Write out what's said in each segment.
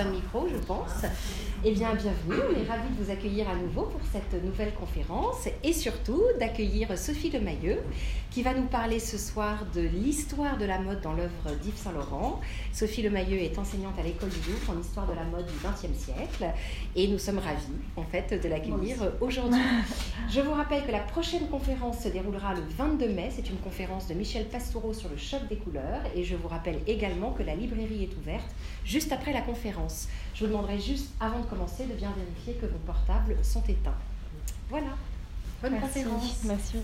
un micro, je pense. Eh bien, bienvenue. On est ravis de vous accueillir à nouveau pour cette nouvelle conférence et surtout d'accueillir Sophie Lemayeux qui va nous parler ce soir de l'histoire de la mode dans l'œuvre d'Yves Saint-Laurent. Sophie Lemayeux est enseignante à l'école du Louvre en histoire de la mode du XXe siècle et nous sommes ravis en fait de l'accueillir aujourd'hui. Je vous rappelle que la prochaine conférence se déroulera le 22 mai. C'est une conférence de Michel Pastoureau sur le choc des couleurs et je vous rappelle également que la librairie est ouverte juste après la conférence. Je vous demanderai juste, avant de commencer, de bien vérifier que vos portables sont éteints. Voilà. Bonne conférence. Merci.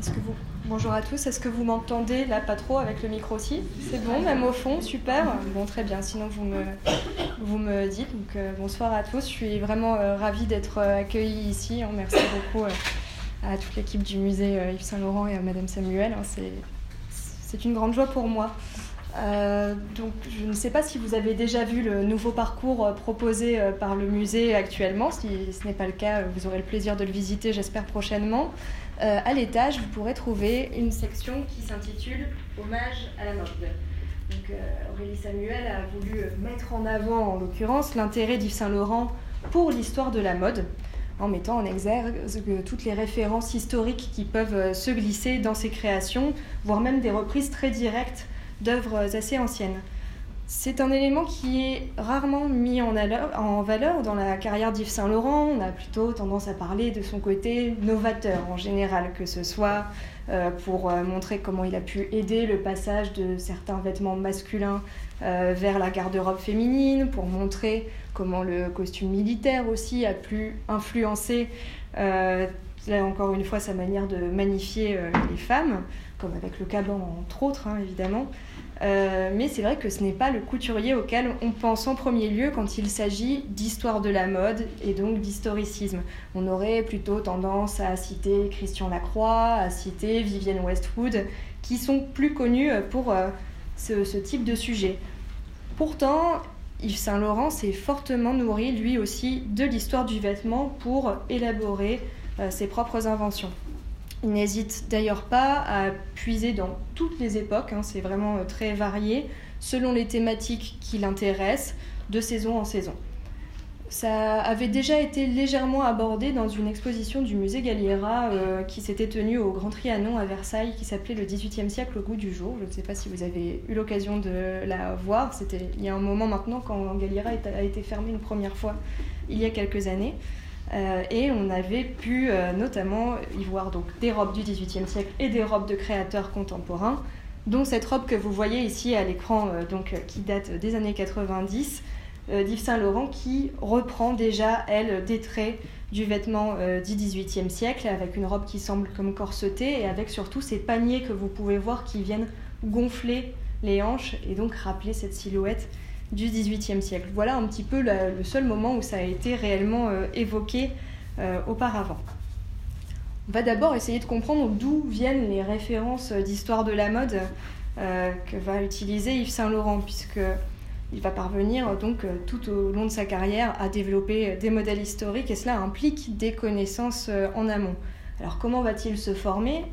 Est-ce que vous... Bonjour à tous, est-ce que vous m'entendez là pas trop avec le micro aussi? C'est bon, même au fond, super. Bon, très bien, sinon vous me, vous me dites. Donc, euh, bonsoir à tous, je suis vraiment euh, ravie d'être euh, accueillie ici. Hein. Merci beaucoup à toute l'équipe du musée Yves Saint-Laurent et à Madame Samuel. Hein. C'est une grande joie pour moi. Euh, donc, je ne sais pas si vous avez déjà vu le nouveau parcours euh, proposé euh, par le musée actuellement. Si ce n'est pas le cas, vous aurez le plaisir de le visiter, j'espère, prochainement. à l'étage, vous pourrez trouver une section qui s'intitule Hommage à la mode. Aurélie Samuel a voulu mettre en avant, en l'occurrence, l'intérêt d'Yves Saint-Laurent pour l'histoire de la mode, en mettant en exergue toutes les références historiques qui peuvent se glisser dans ses créations, voire même des reprises très directes d'œuvres assez anciennes. C'est un élément qui est rarement mis en, valeur dans la carrière d'Yves Saint-Laurent. On a plutôt tendance à parler de son côté novateur en général, que ce soit euh, pour euh, montrer comment il a pu aider le passage de certains vêtements masculins euh, vers la garde-robe féminine, pour montrer comment le costume militaire aussi a pu influencer, là encore une fois, sa manière de magnifier les femmes comme avec le caban entre autres, hein, évidemment. Euh, mais c'est vrai que ce n'est pas le couturier auquel on pense en premier lieu quand il s'agit d'histoire de la mode et donc d'historicisme. On aurait plutôt tendance à citer Christian Lacroix, à citer Vivienne Westwood, qui sont plus connus pour euh, ce, type de sujet. Pourtant, Yves Saint Laurent s'est fortement nourri lui aussi de l'histoire du vêtement pour élaborer euh, ses propres inventions. Il n'hésite d'ailleurs pas à puiser dans toutes les époques, hein, c'est vraiment euh, très varié, selon les thématiques qui l'intéressent, de saison en saison. Ça avait déjà été légèrement abordé dans une exposition du musée Galliera euh, qui s'était tenue au Grand Trianon à Versailles, qui s'appelait Le XVIIIe siècle au goût du jour. Je ne sais pas si vous avez eu l'occasion de la voir. C'était il y a un moment maintenant quand Galliera a été fermé une première fois, il y a quelques années. Euh, et on avait pu euh, notamment y voir donc des robes du XVIIIe siècle et des robes de créateurs contemporains, dont cette robe que vous voyez ici à l'écran, euh, donc qui date des années 90, d'Yves Saint Laurent, qui reprend déjà elle des traits du vêtement du XVIIIe siècle, avec une robe qui semble comme corsetée et avec surtout ces paniers que vous pouvez voir qui viennent gonfler les hanches et donc rappeler cette silhouette du XVIIIe siècle. Voilà un petit peu le seul moment où ça a été réellement euh, évoqué euh, auparavant. On va d'abord essayer de comprendre d'où viennent les références d'histoire de la mode euh, que va utiliser Yves Saint Laurent, puisque il va parvenir donc tout au long de sa carrière à développer des modèles historiques et cela implique des connaissances en amont. Alors comment va-t-il se former?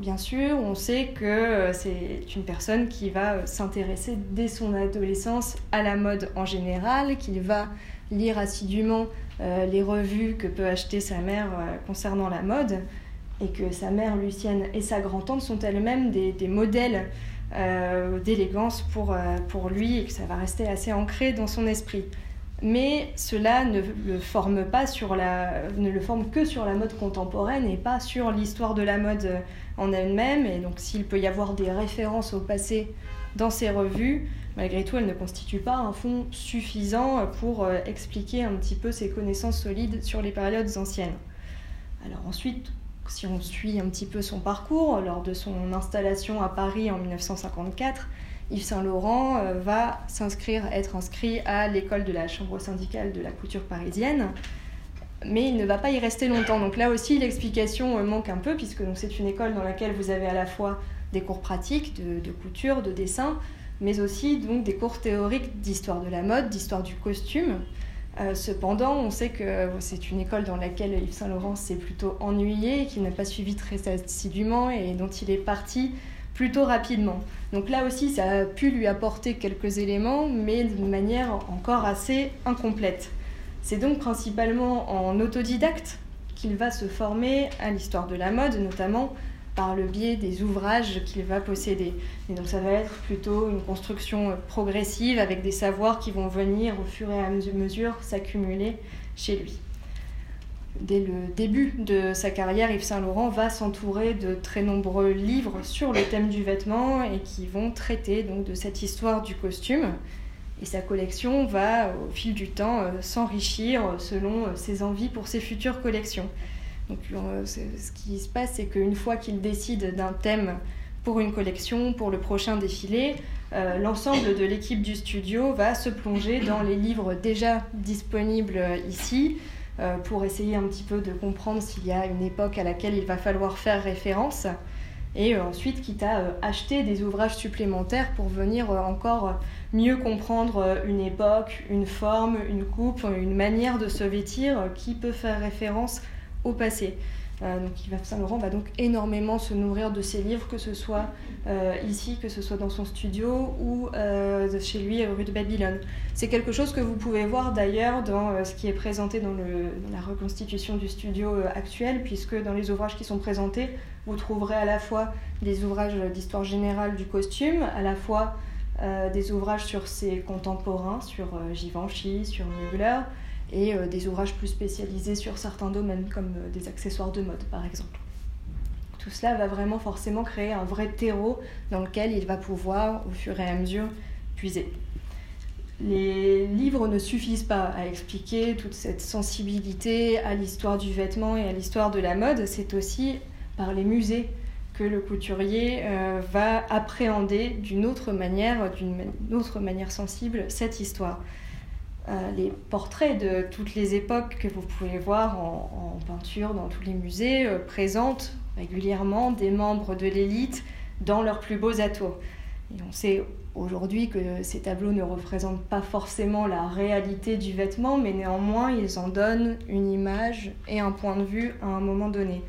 Bien sûr, on sait que euh, c'est une personne qui va euh, s'intéresser dès son adolescence à la mode en général, qu'il va lire assidûment euh, les revues que peut acheter sa mère concernant la mode, et que sa mère Lucienne et sa grand-tante sont elles-mêmes des, modèles d'élégance pour, pour lui, et que ça va rester assez ancré dans son esprit mais cela ne le forme que sur la mode contemporaine et pas sur l'histoire de la mode en elle-même. Et donc, s'il peut y avoir des références au passé dans ces revues, malgré tout, elles ne constituent pas un fond suffisant pour euh, expliquer un petit peu ses connaissances solides sur les périodes anciennes. Alors ensuite, si on suit un petit peu son parcours, lors de son installation à Paris en 1954, Yves Saint-Laurent euh, va s'inscrire, être inscrit à l'école de la chambre syndicale de la couture parisienne, mais il ne va pas y rester longtemps. Donc là aussi, l'explication euh, manque un peu, puisque c'est une école dans laquelle vous avez à la fois des cours pratiques de, couture, de dessin, mais aussi donc des cours théoriques d'histoire de la mode, d'histoire du costume. Euh, cependant, on sait que c'est une école dans laquelle Yves Saint-Laurent s'est plutôt ennuyé, qu'il n'a pas suivi très assidûment et dont il est parti plutôt rapidement. Donc là aussi, ça a pu lui apporter quelques éléments, mais d'une manière encore assez incomplète. C'est donc principalement en autodidacte qu'il va se former à l'histoire de la mode, notamment par le biais des ouvrages qu'il va posséder. Et donc ça va être plutôt une construction progressive avec des savoirs qui vont venir au fur et à mesure s'accumuler chez lui. Dès le début de sa carrière, Yves Saint Laurent va s'entourer de très nombreux livres sur le thème du vêtement et qui vont traiter donc de cette histoire du costume et sa collection va, au fil du temps, euh, s'enrichir selon euh, ses envies pour ses futures collections. Donc, euh, ce qui se passe, c'est qu'une fois qu'il décide d'un thème pour une collection, pour le prochain défilé, l'ensemble de l'équipe du studio va se plonger dans les livres déjà disponibles ici pour essayer un petit peu de comprendre s'il y a une époque à laquelle il va falloir faire référence. Et ensuite, quitte à acheter des ouvrages supplémentaires pour venir encore mieux comprendre euh, une époque, une forme, une coupe, une manière de se vêtir euh, qui peut faire référence au passé. Euh, donc Yves Saint Laurent va donc énormément se nourrir de ses livres, que ce soit ici, que ce soit dans son studio ou chez lui rue de Babylone. C'est quelque chose que vous pouvez voir d'ailleurs dans ce qui est présenté dans, la reconstitution du studio actuel, puisque dans les ouvrages qui sont présentés, vous trouverez à la fois des ouvrages d'histoire générale du costume, à la fois euh, des ouvrages sur ses contemporains, sur euh, Givenchy, sur Mugler, et euh, des ouvrages plus spécialisés sur certains domaines, comme des accessoires de mode par exemple. Tout cela va vraiment forcément créer un vrai terreau dans lequel il va pouvoir, au fur et à mesure, puiser. Les livres ne suffisent pas à expliquer toute cette sensibilité à l'histoire du vêtement et à l'histoire de la mode, c'est aussi par les musées que le couturier euh, va appréhender d'une autre manière, d'une autre manière sensible cette histoire. Euh, les portraits de toutes les époques que vous pouvez voir en, peinture dans tous les musées euh, présentent régulièrement des membres de l'élite dans leurs plus beaux atours. Et on sait aujourd'hui que ces tableaux ne représentent pas forcément la réalité du vêtement, mais néanmoins ils en donnent une image et un point de vue à un moment donné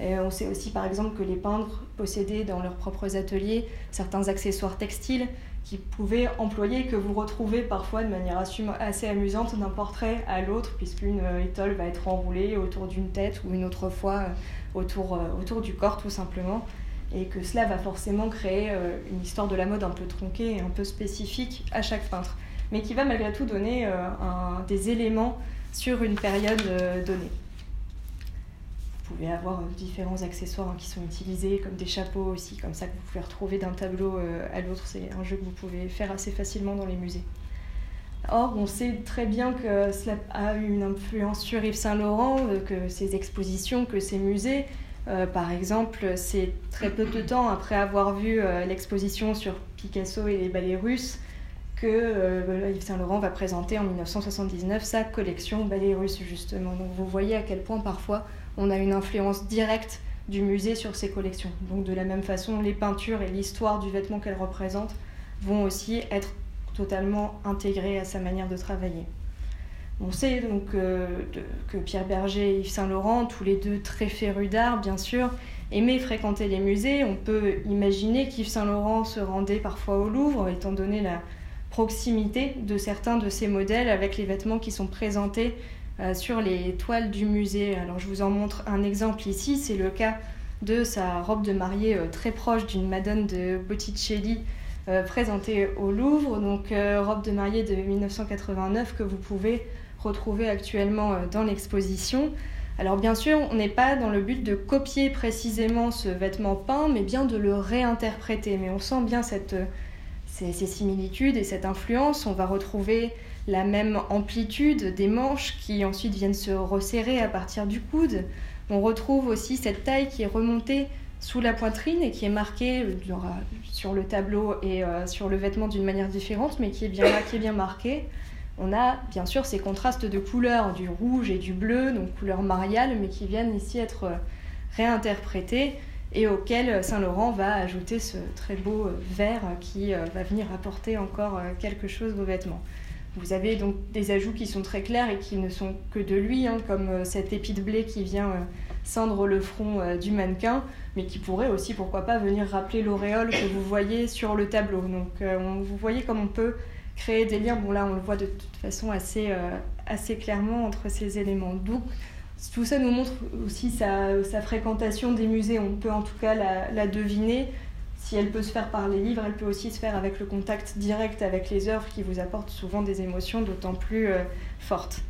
on sait aussi par exemple que les peintres possédaient dans leurs propres ateliers certains accessoires textiles qui pouvaient employer, que vous retrouvez parfois de manière assez amusante d'un portrait à l'autre, puisqu'une euh, étole va être enroulée autour d'une tête ou une autre fois euh, euh, autour du corps tout simplement, et que cela va forcément créer une histoire de la mode un peu tronquée et un peu spécifique à chaque peintre, mais qui va malgré tout donner des éléments sur une période donnée pouvez avoir euh, différents accessoires hein, qui sont utilisés, comme des chapeaux aussi, comme ça que vous pouvez retrouver d'un tableau euh, à l'autre. C'est un jeu que vous pouvez faire assez facilement dans les musées. Or, on sait très bien que cela a eu une influence sur Yves Saint Laurent, euh, que ces expositions, que ces musées, par exemple, c'est très peu de temps après avoir vu l'exposition sur Picasso et les ballets russes que Yves Saint Laurent va présenter en 1979 sa collection ballets russes justement. Donc vous voyez à quel point parfois on a une influence directe du musée sur ses collections. Donc de la même façon, les peintures et l'histoire du vêtement qu'elles représentent vont aussi être totalement intégrées à sa manière de travailler. On sait donc euh, que Pierre Berger et Yves Saint-Laurent, tous les deux très férus d'art bien sûr, aimaient fréquenter les musées. On peut imaginer qu'Yves Saint-Laurent se rendait parfois au Louvre, étant donné la proximité de certains de ces modèles avec les vêtements qui sont présentés sur les toiles du musée. Alors je vous en montre un exemple ici, c'est le cas de sa robe de mariée euh, très proche d'une Madone de Botticelli euh, présentée au Louvre, donc robe de mariée de 1989 que vous pouvez retrouver actuellement dans l'exposition. Alors bien sûr, on n'est pas dans le but de copier précisément ce vêtement peint, mais bien de le réinterpréter. Mais on sent bien cette, ces, similitudes et cette influence. On va retrouver la même amplitude des manches qui ensuite viennent se resserrer à partir du coude. On retrouve aussi cette taille qui est remontée sous la poitrine et qui est marquée euh, sur le tableau et euh, sur le vêtement d'une manière différente, mais qui est bien qui est bien marquée. On a bien sûr ces contrastes de couleurs, du rouge et du bleu, donc couleurs mariales, mais qui viennent ici être euh, réinterprétés et auxquels Saint-Laurent va ajouter ce très beau vert qui va venir apporter encore quelque chose aux vêtements. Vous avez donc des ajouts qui sont très clairs et qui ne sont que de lui, hein, comme cet épi de blé qui vient cendre le front du mannequin, mais qui pourrait aussi, pourquoi pas, venir rappeler l'auréole que vous voyez sur le tableau. Donc vous voyez comme on peut créer des liens. Bon là, on le voit de toute façon assez, assez clairement entre ces éléments. Donc tout ça nous montre aussi sa, fréquentation des musées. On peut en tout cas la, deviner. Si elle peut se faire par les livres, elle peut aussi se faire avec le contact direct avec les œuvres qui vous apportent souvent des émotions d'autant plus euh, fortes.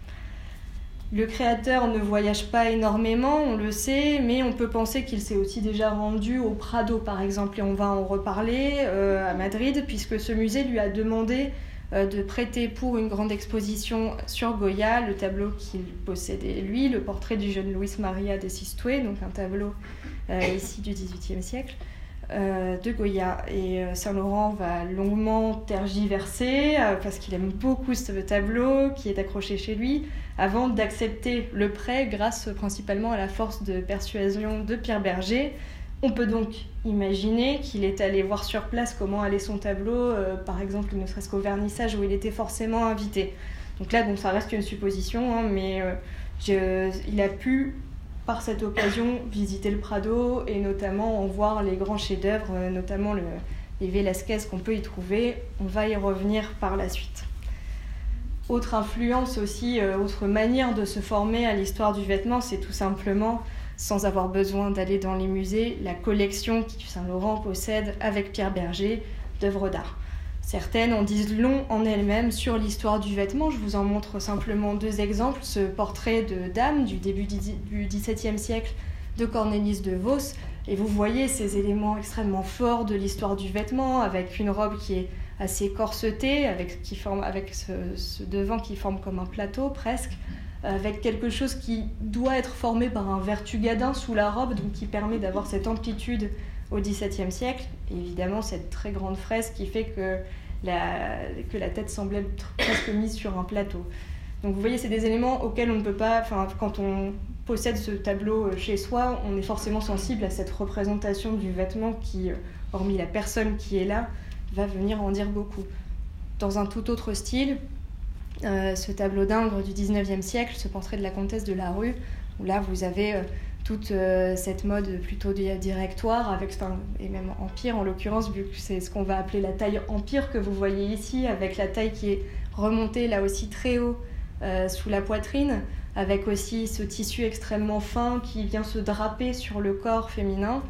Le créateur ne voyage pas énormément, on le sait, mais on peut penser qu'il s'est aussi déjà rendu au Prado par exemple, et on va en reparler euh, à Madrid, puisque ce musée lui a demandé de prêter pour une grande exposition sur Goya le tableau qu'il possédait lui, le portrait du jeune Luis Maria de Sistue, donc un tableau euh, ici du XVIIIe siècle. Euh, de Goya. Et Saint-Laurent va longuement tergiverser parce qu'il aime beaucoup ce tableau qui est accroché chez lui avant d'accepter le prêt grâce principalement à la force de persuasion de Pierre Berger, on peut donc imaginer qu'il est allé voir sur place comment allait son tableau, euh, par exemple, ne serait-ce qu'au vernissage où il était forcément invité. Donc là, bon, ça reste une supposition, hein, mais euh, il a pu, par cette occasion, visiter le Prado et notamment en voir les grands chefs-d'œuvre, euh, notamment le, les Velasquez qu'on peut y trouver. On va y revenir par la suite. Autre influence aussi, autre manière de se former à l'histoire du vêtement, c'est tout simplement sans avoir besoin d'aller dans les musées, la collection que Saint-Laurent possède avec Pierre Berger d'œuvres d'art. Certaines en disent long en elles-mêmes sur l'histoire du vêtement. Je vous en montre simplement deux exemples. Ce portrait de dame du début du XVIIe siècle de Cornelis de Vos. Et vous voyez ces éléments extrêmement forts de l'histoire du vêtement, avec une robe qui est assez corsetée, avec, qui forme, avec ce devant qui forme comme un plateau presque, avec quelque chose qui doit être formé par un vertugadin sous la robe, donc qui permet d'avoir cette amplitude au XVIIe siècle. Évidemment, cette très grande fraise qui fait que la, que la tête semble être presque mise sur un plateau. Donc vous voyez, c'est des éléments auxquels on ne peut pas, enfin, quand on possède ce tableau euh, chez soi, on est forcément sensible à cette représentation du vêtement qui, euh, hormis la personne qui est là, va venir en dire beaucoup. Dans un tout autre style, euh, ce tableau d'Ingres du 19e siècle, ce portrait de la comtesse de la rue, où là vous avez euh, toute euh, cette mode plutôt directoire, avec, et même empire en l'occurrence, vu que c'est ce qu'on va appeler la taille empire que vous voyez ici, avec la taille qui est remontée là aussi très haut sous la poitrine, avec aussi ce tissu extrêmement fin qui vient se draper sur le corps féminin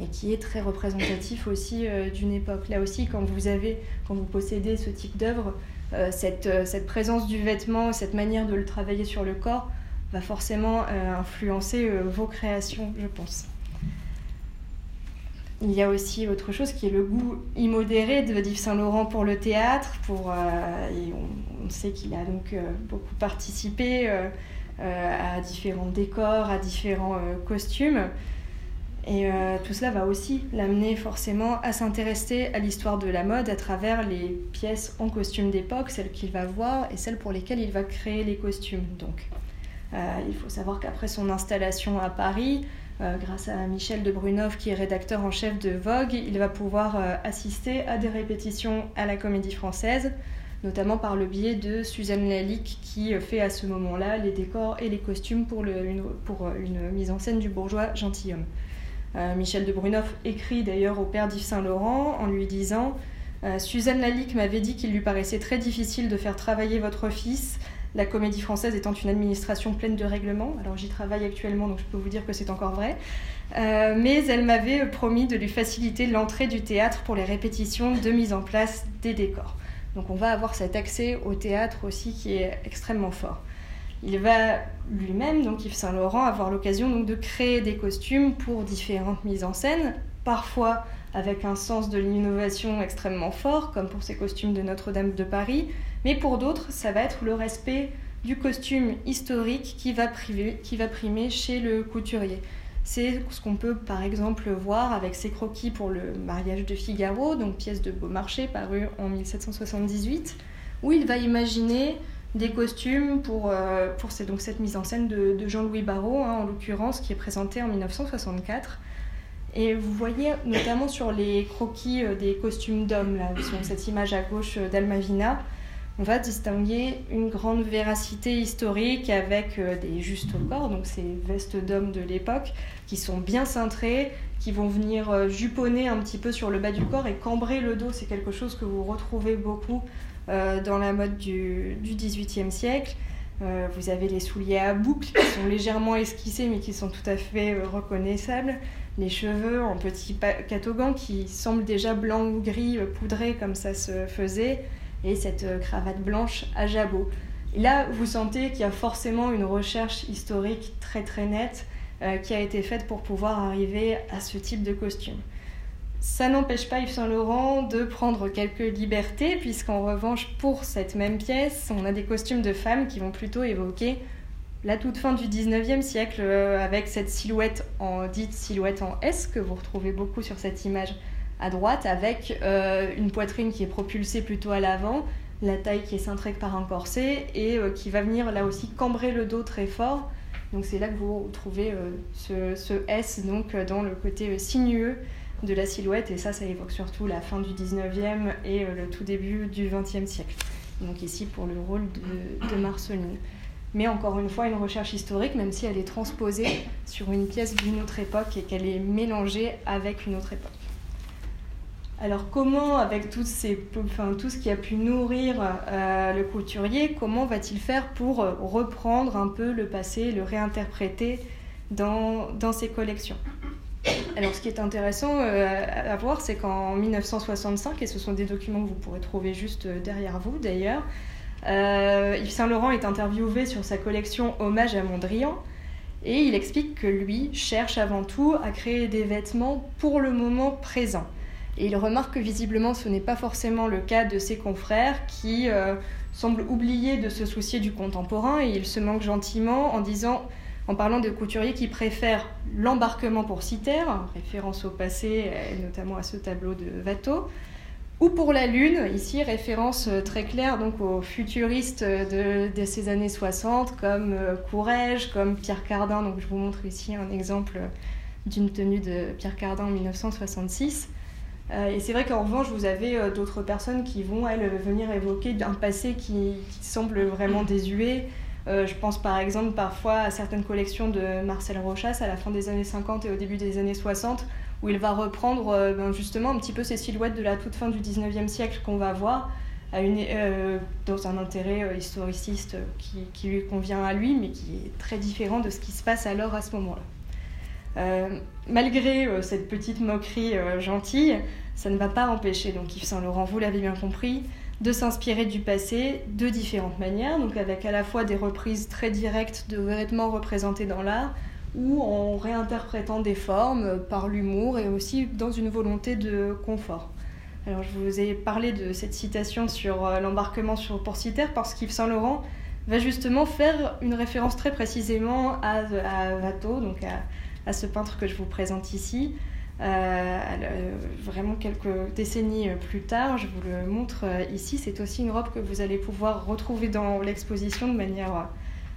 et qui est très représentatif aussi d'une époque. Là aussi, quand vous avez, quand vous possédez ce type d'œuvre, euh, cette, euh, cette, présence du vêtement, cette manière de le travailler sur le corps va forcément euh, influencer vos créations, je pense. Il y a aussi autre chose qui est le goût immodéré de Yves Saint-Laurent pour le théâtre. On, sait qu'il a donc beaucoup participé à différents décors, à différents costumes. Et euh, tout cela va aussi l'amener forcément à s'intéresser à l'histoire de la mode à travers les pièces en costume d'époque, celles qu'il va voir et celles pour lesquelles il va créer les costumes. Donc, euh, il faut savoir qu'après son installation à Paris, euh, grâce à Michel de Brunoff qui est rédacteur en chef de Vogue, il va pouvoir assister à des répétitions à la Comédie Française, notamment par le biais de Suzanne Lalique qui fait à ce moment-là les décors et les costumes pour, pour une mise en scène du bourgeois gentilhomme. Euh, Michel de Brunoff écrit d'ailleurs au père d'Yves Saint-Laurent en lui disant euh, Suzanne Lalique m'avait dit qu'il lui paraissait très difficile de faire travailler votre fils, la comédie française étant une administration pleine de règlements. Alors j'y travaille actuellement, donc je peux vous dire que c'est encore vrai. Euh, mais elle m'avait promis de lui faciliter l'entrée du théâtre pour les répétitions de mise en place des décors. Donc on va avoir cet accès au théâtre aussi qui est extrêmement fort. Il va lui-même, donc Yves Saint-Laurent, avoir l'occasion donc de créer des costumes pour différentes mises en scène, parfois avec un sens de l'innovation extrêmement fort, comme pour ses costumes de Notre-Dame de Paris, mais pour d'autres, ça va être le respect du costume historique qui va, qui va primer chez le couturier. C'est ce qu'on peut par exemple voir avec ses croquis pour le mariage de Figaro, donc pièce de Beaumarchais parue en 1778, où il va imaginer des costumes pour, euh, pour donc cette mise en scène de, Jean-Louis Barrault, hein, en l'occurrence, qui est présentée en 1964. Et vous voyez notamment sur les croquis euh, des costumes d'hommes, là, sur cette image à gauche euh, d'Almavina, on va distinguer une grande véracité historique avec des justes au corps, donc ces vestes d'hommes de l'époque, qui sont bien cintrées, qui vont venir juponner un petit peu sur le bas du corps et cambrer le dos. C'est quelque chose que vous retrouvez beaucoup dans la mode du, du XVIIIe siècle. vous avez les souliers à boucles qui sont légèrement esquissés mais qui sont tout à fait reconnaissables. Les cheveux en petits catogans qui semblent déjà blancs ou gris poudrés comme ça se faisait et cette euh, cravate blanche à jabot. Et là, vous sentez qu'il y a forcément une recherche historique très très nette euh, qui a été faite pour pouvoir arriver à ce type de costume. Ça n'empêche pas Yves Saint Laurent de prendre quelques libertés, puisqu'en revanche, pour cette même pièce, on a des costumes de femmes qui vont plutôt évoquer la toute fin du 19e siècle, euh, avec cette silhouette en dite silhouette en S que vous retrouvez beaucoup sur cette image à droite avec euh, une poitrine qui est propulsée plutôt à l'avant, la taille qui est cintrée par un corset et euh, qui va venir là aussi cambrer le dos très fort. Donc c'est là que vous trouvez euh, ce, S donc dans le côté sinueux de la silhouette et ça ça évoque surtout la fin du 19e et le tout début du 20e siècle. Donc ici pour le rôle de, de Marceline. Mais encore une fois, une recherche historique, même si elle est transposée sur une pièce d'une autre époque et qu'elle est mélangée avec une autre époque. Alors comment, avec tout ce qui a pu nourrir euh, le couturier, comment va-t-il faire pour euh, reprendre un peu le passé, le réinterpréter dans, ses collections? Alors ce qui est intéressant euh, à voir, c'est qu'en 1965, et ce sont des documents que vous pourrez trouver juste derrière vous d'ailleurs, Yves Saint Laurent est interviewé sur sa collection Hommage à Mondrian. Et il explique que lui cherche avant tout à créer des vêtements pour le moment présent. Et il remarque que visiblement ce n'est pas forcément le cas de ses confrères qui euh, semblent oublier de se soucier du contemporain et il se manque gentiment en disant, en parlant de couturiers qui préfèrent l'embarquement pour citer, référence au passé et notamment à ce tableau de Watteau, ou pour la Lune, ici référence euh, très claire donc aux futuristes de, de ces années 60 comme euh, Courrèges, comme Pierre Cardin. Donc je vous montre ici un exemple d'une tenue de Pierre Cardin en 1966. Euh, et c'est vrai qu'en revanche, vous avez euh, d'autres personnes qui vont, elles, venir évoquer un passé qui, semble vraiment désuet. Euh, je pense par exemple parfois à certaines collections de Marcel Rochas à la fin des années 50 et au début des années 60, où il va reprendre ben, justement un petit peu ces silhouettes de la toute fin du 19e siècle qu'on va voir, une, dans un intérêt historiciste qui, qui, lui convient à lui, mais qui est très différent de ce qui se passe alors à ce moment-là. Euh, malgré euh, cette petite moquerie euh, gentille, ça ne va pas empêcher donc Yves Saint Laurent, vous l'avez bien compris, de s'inspirer du passé de différentes manières, donc avec à la fois des reprises très directes de vêtements représentés dans l'art, ou en réinterprétant des formes par l'humour et aussi dans une volonté de confort. Alors je vous ai parlé de cette citation sur l'embarquement sur Porcitaire parce qu'Yves Saint Laurent va justement faire une référence très précisément à, à Watteau, donc à ce peintre que je vous présente ici. Euh, vraiment quelques décennies plus tard, je vous le montre euh, ici, c'est aussi une robe que vous allez pouvoir retrouver dans l'exposition de manière, euh,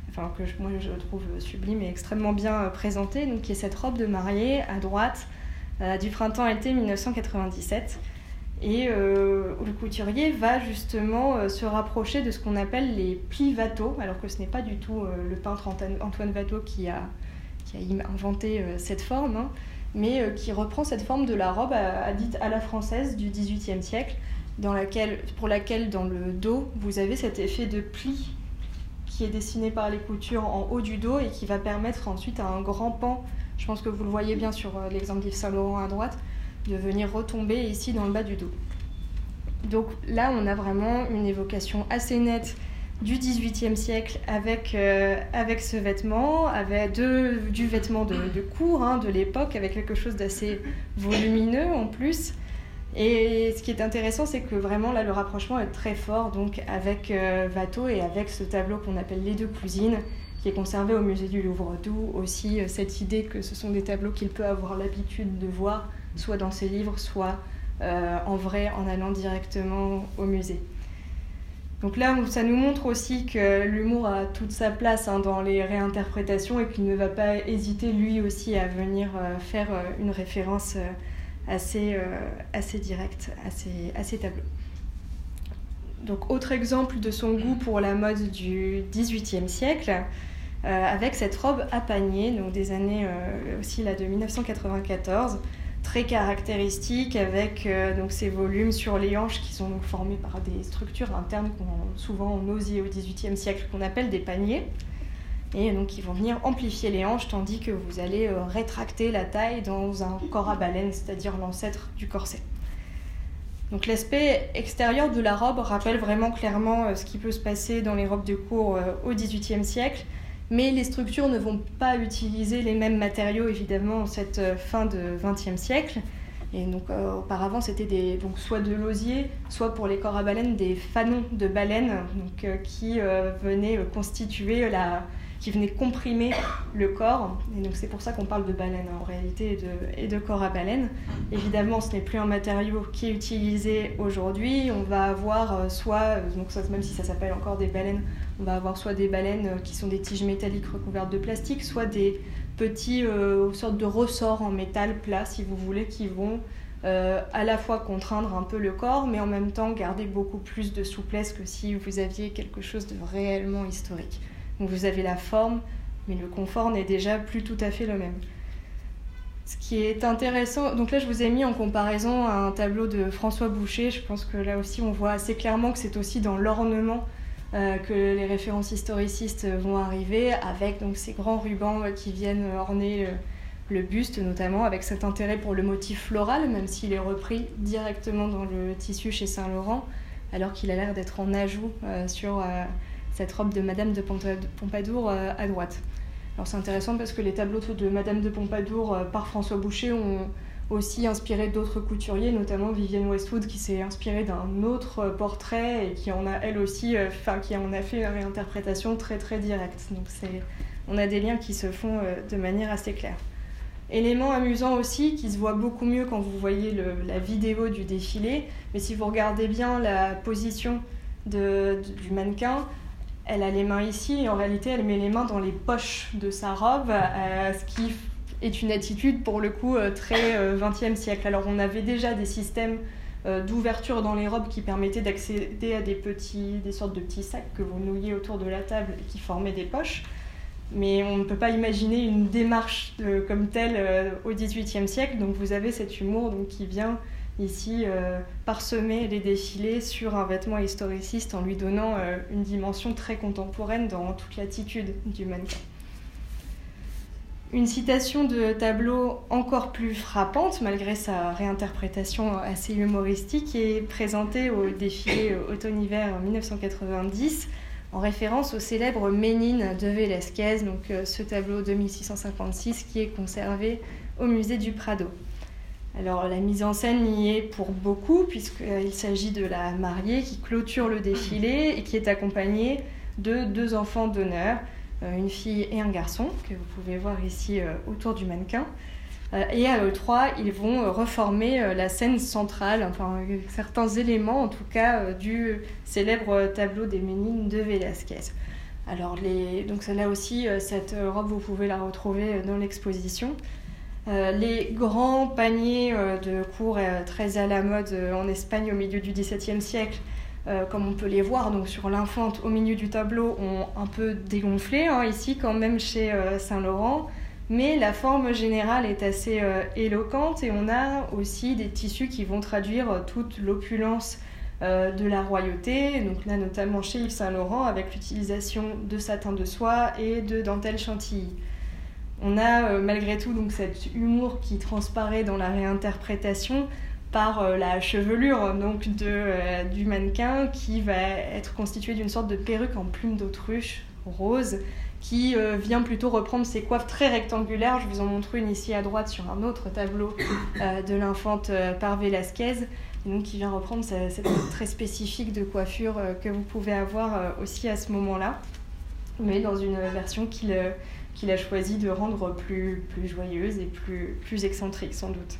enfin que moi je trouve sublime et extrêmement bien présentée, donc qui est cette robe de mariée à droite du printemps-été 1997. Et le couturier va justement se rapprocher de ce qu'on appelle les plis Watteau, alors que ce n'est pas du tout le peintre Antoine Watteau qui a inventé euh, cette forme, hein, mais euh, qui reprend cette forme de la robe à, dite à la française du XVIIIe siècle, dans laquelle, pour laquelle dans le dos, vous avez cet effet de pli qui est dessiné par les coutures en haut du dos et qui va permettre ensuite à un grand pan, je pense que vous le voyez bien sur euh, l'exemple d'Yves Saint Laurent à droite, de venir retomber ici dans le bas du dos. Donc là, on a vraiment une évocation assez nette du XVIIIe siècle avec, euh, avec ce vêtement, avec du vêtement de, de cour hein, de l'époque, avec quelque chose d'assez volumineux en plus. Et ce qui est intéressant, c'est que vraiment là, le rapprochement est très fort donc avec euh, Watteau et avec ce tableau qu'on appelle Les deux cousines, qui est conservé au musée du Louvre, d'où aussi euh, cette idée que ce sont des tableaux qu'il peut avoir l'habitude de voir, soit dans ses livres, soit en vrai en allant directement au musée. Donc là, ça nous montre aussi que l'humour a toute sa place hein, dans les réinterprétations et qu'il ne va pas hésiter lui aussi à venir euh, faire euh, une référence euh, assez, assez directe à ces, tableaux. donc autre exemple de son goût pour la mode du XVIIIe siècle, avec cette robe à panier, donc des années aussi là de 1994 très caractéristique avec donc ces volumes sur les hanches qui sont formés par des structures internes qu'on souvent on osier au XVIIIe siècle qu'on appelle des paniers et donc ils vont venir amplifier les hanches tandis que vous allez euh, rétracter la taille dans un corps à baleine, c'est-à-dire l'ancêtre du corset. Donc l'aspect extérieur de la robe rappelle vraiment clairement euh, ce qui peut se passer dans les robes de cour euh, au XVIIIe siècle, mais les structures ne vont pas utiliser les mêmes matériaux évidemment en cette fin de XXe siècle. Et donc auparavant c'était des, donc soit de l'osier, soit pour les corps à baleine des fanons de baleine donc, qui venaient constituer la, qui venait comprimer le corps. Et donc c'est pour ça qu'on parle de baleine hein, en réalité et de, corps à baleine. Évidemment, ce n'est plus un matériau qui est utilisé aujourd'hui. On va avoir euh, soit, euh, donc même si ça s'appelle encore des baleines, on va avoir soit des baleines euh, qui sont des tiges métalliques recouvertes de plastique, soit des petits sortes de ressorts en métal plat, si vous voulez, qui vont à la fois contraindre un peu le corps, mais en même temps garder beaucoup plus de souplesse que si vous aviez quelque chose de réellement historique. Donc vous avez la forme, mais le confort n'est déjà plus tout à fait le même. Ce qui est intéressant, donc là je vous ai mis en comparaison un tableau de François Boucher, je pense que là aussi on voit assez clairement que c'est aussi dans l'ornement euh, que les références historicistes vont arriver, avec donc ces grands rubans qui viennent orner le, buste notamment, avec cet intérêt pour le motif floral, même s'il est repris directement dans le tissu chez Saint-Laurent, alors qu'il a l'air d'être en ajout euh, sur... Euh, cette robe de Madame de Pompadour euh, à droite. Alors c'est intéressant parce que les tableaux de Madame de Pompadour euh, par François Boucher ont aussi inspiré d'autres couturiers, notamment Vivienne Westwood qui s'est inspirée d'un autre portrait et qui en a elle aussi, euh, enfin qui en a fait une réinterprétation très très directe. Donc c'est, on a des liens qui se font de manière assez claire. Élément amusant aussi qui se voit beaucoup mieux quand vous voyez la vidéo du défilé, mais si vous regardez bien la position du mannequin, elle a les mains ici et en réalité elle met les mains dans les poches de sa robe, euh, ce qui est une attitude pour le coup euh, très 20e euh, siècle. Alors on avait déjà des systèmes d'ouverture dans les robes qui permettaient d'accéder à des petits, des sortes de petits sacs que vous nouiez autour de la table et qui formaient des poches. Mais on ne peut pas imaginer une démarche comme telle au XVIIIe siècle. Donc vous avez cet humour donc, qui vient ici euh, parsemer les défilés sur un vêtement historiciste en lui donnant euh, une dimension très contemporaine dans toute l'attitude du mannequin. Une citation de tableau encore plus frappante, malgré sa réinterprétation assez humoristique, est présentée au défilé automne-hiver 1990 en référence au célèbre Ménine de Velázquez, donc euh, ce tableau de 1656 qui est conservé au musée du Prado. Alors la mise en scène y est pour beaucoup puisqu'il s'agit de la mariée qui clôture le défilé et qui est accompagnée de deux enfants d'honneur, euh, une fille et un garçon que vous pouvez voir ici euh, autour du mannequin. Euh, et à eux trois, ils vont reformer la scène centrale, enfin certains éléments en tout cas du célèbre tableau des Ménines de Velázquez. Alors là aussi, cette robe, vous pouvez la retrouver dans l'exposition. Euh, les grands paniers euh, de cours euh, très à la mode en Espagne au milieu du XVIIe siècle, comme on peut les voir donc sur l'infante au milieu du tableau, ont un peu dégonflé hein, ici quand même chez Saint-Laurent. Mais la forme générale est assez éloquente et on a aussi des tissus qui vont traduire toute l'opulence de la royauté, notamment chez Yves Saint Laurent avec l'utilisation de satin de soie et de dentelle chantilly. On a euh, malgré tout donc cet humour qui transparaît dans la réinterprétation par euh, la chevelure donc de, euh, du mannequin qui va être constituée d'une sorte de perruque en plume d'autruche rose qui vient plutôt reprendre ses coiffes très rectangulaires. Je vous en montre une ici à droite sur un autre tableau de l'infante par Velasquez, donc qui vient reprendre cette, très spécifique de coiffure que vous pouvez avoir aussi à ce moment-là, mais dans une version qui le qu'il a choisi de rendre plus, plus joyeuse et plus, plus excentrique sans doute.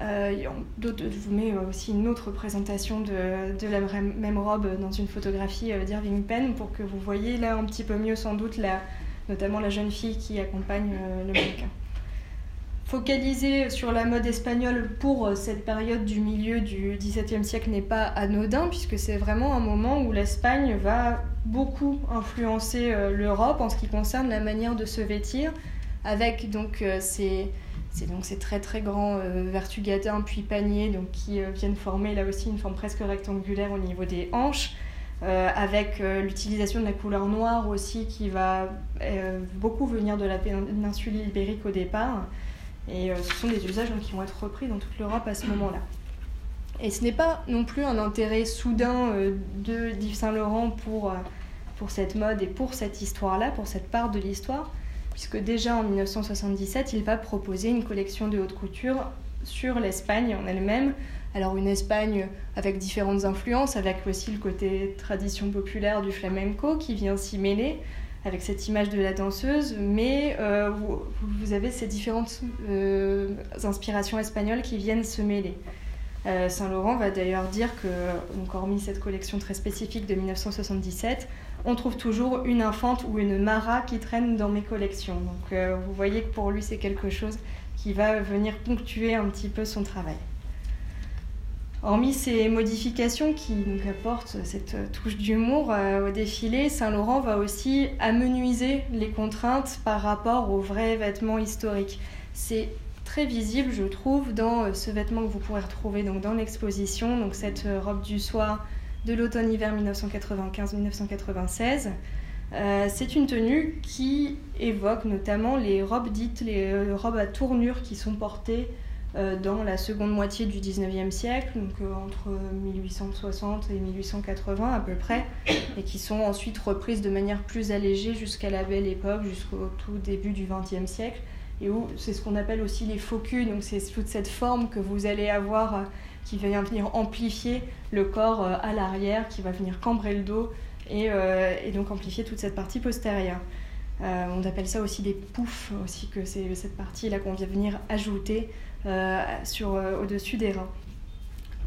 Euh, je vous mets aussi une autre présentation de, la même robe dans une photographie euh, d'Irving Penn pour que vous voyez là un petit peu mieux sans doute la, notamment la jeune fille qui accompagne euh, le mannequin. Focaliser sur la mode espagnole pour cette période du milieu du XVIIe siècle n'est pas anodin, puisque c'est vraiment un moment où l'Espagne va beaucoup influencer l'Europe en ce qui concerne la manière de se vêtir, avec donc ces c'est donc ces très très grands euh, vertugatins puis paniers donc, qui euh, viennent former là aussi une forme presque rectangulaire au niveau des hanches, euh, avec l'utilisation de la couleur noire aussi qui va beaucoup venir de la péninsule ibérique au départ. Et ce sont des usages qui vont être repris dans toute l'Europe à ce moment-là. Et ce n'est pas non plus un intérêt soudain de Yves Saint Laurent pour, pour cette mode et pour cette histoire-là, pour cette part de l'histoire, puisque déjà en 1977, il va proposer une collection de haute couture sur l'Espagne en elle-même. Alors une Espagne avec différentes influences, avec aussi le côté tradition populaire du flamenco qui vient s'y mêler, avec cette image de la danseuse, mais euh, vous, avez ces différentes euh, inspirations espagnoles qui viennent se mêler. Euh, Saint Laurent va d'ailleurs dire que, donc hormis cette collection très spécifique de 1977, on trouve toujours une infante ou une mara qui traîne dans mes collections. Donc vous voyez que pour lui c'est quelque chose qui va venir ponctuer un petit peu son travail. Hormis ces modifications qui apportent cette touche d'humour euh, au défilé, Saint-Laurent va aussi amenuiser les contraintes par rapport aux vrais vêtements historiques. C'est très visible, je trouve, dans euh, ce vêtement que vous pourrez retrouver donc, dans l'exposition, donc cette robe du soir de l'automne-hiver 1995-1996. Euh, c'est une tenue qui évoque notamment les robes dites, les euh, robes à tournure qui sont portées euh, dans la seconde moitié du 19e siècle, donc entre 1860 et 1880 à peu près, et qui sont ensuite reprises de manière plus allégée jusqu'à la belle époque, jusqu'au tout début du 20e siècle, et où c'est ce qu'on appelle aussi les focus, donc c'est toute cette forme que vous allez avoir qui va venir amplifier le corps euh, à l'arrière, qui va venir cambrer le dos et, euh, donc amplifier toute cette partie postérieure. Euh, on appelle ça aussi des poufs, aussi que c'est cette partie-là qu'on vient venir ajouter sur, au-dessus des reins.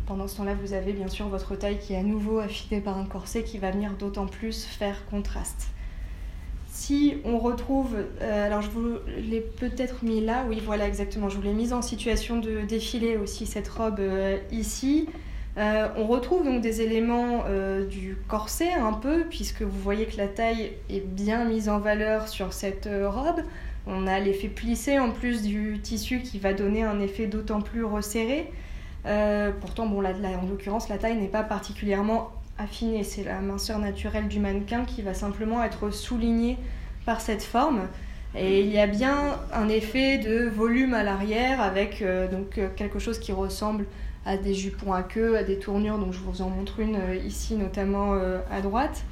Pendant ce temps-là, vous avez bien sûr votre taille qui est à nouveau affinée par un corset qui va venir d'autant plus faire contraste. Si on retrouve, euh, alors je vous l'ai peut-être mis là, oui voilà exactement, je vous l'ai mise en situation de défiler aussi cette robe euh, ici. Euh, on retrouve donc des éléments du corset un peu, puisque vous voyez que la taille est bien mise en valeur sur cette robe. On a l'effet plissé en plus du tissu qui va donner un effet d'autant plus resserré. pourtant, bon, là, en l'occurrence, la taille n'est pas particulièrement affinée. C'est la minceur naturelle du mannequin qui va simplement être soulignée par cette forme. Et il y a bien un effet de volume à l'arrière avec euh, donc euh, quelque chose qui ressemble à des jupons à queue, à des tournures. Donc je vous en montre une euh, ici notamment à droite.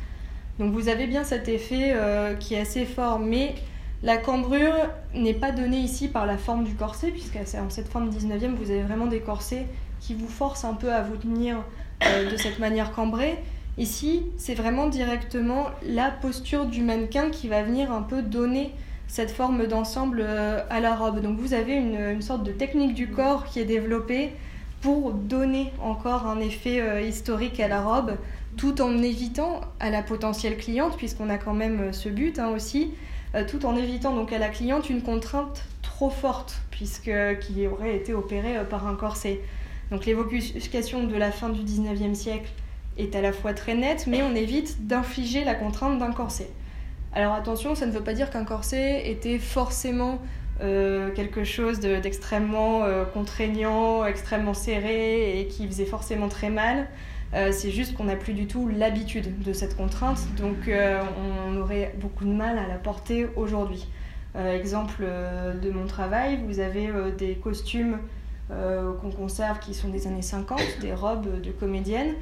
Donc vous avez bien cet effet qui est assez fort, mais la cambrure n'est pas donnée ici par la forme du corset, puisque en cette forme 19e, vous avez vraiment des corsets qui vous forcent un peu à vous tenir euh, de cette manière cambrée. Ici, c'est vraiment directement la posture du mannequin qui va venir un peu donner cette forme d'ensemble euh, à la robe. Donc vous avez une, sorte de technique du corps qui est développée pour donner encore un effet euh, historique à la robe, tout en évitant à la potentielle cliente, puisqu'on a quand même ce but hein, aussi, tout en évitant donc à la cliente une contrainte trop forte, puisque qui aurait été opérée par un corset. Donc l'évocation de la fin du 19e siècle est à la fois très nette, mais on évite d'infliger la contrainte d'un corset. Alors attention, ça ne veut pas dire qu'un corset était forcément euh, quelque chose d'extrêmement euh, contraignant, extrêmement serré et qui faisait forcément très mal. Euh, c'est juste qu'on n'a plus du tout l'habitude de cette contrainte, donc on aurait beaucoup de mal à la porter aujourd'hui. exemple de mon travail, vous avez des costumes euh, qu'on conserve qui sont des années 50, des robes de comédiennes.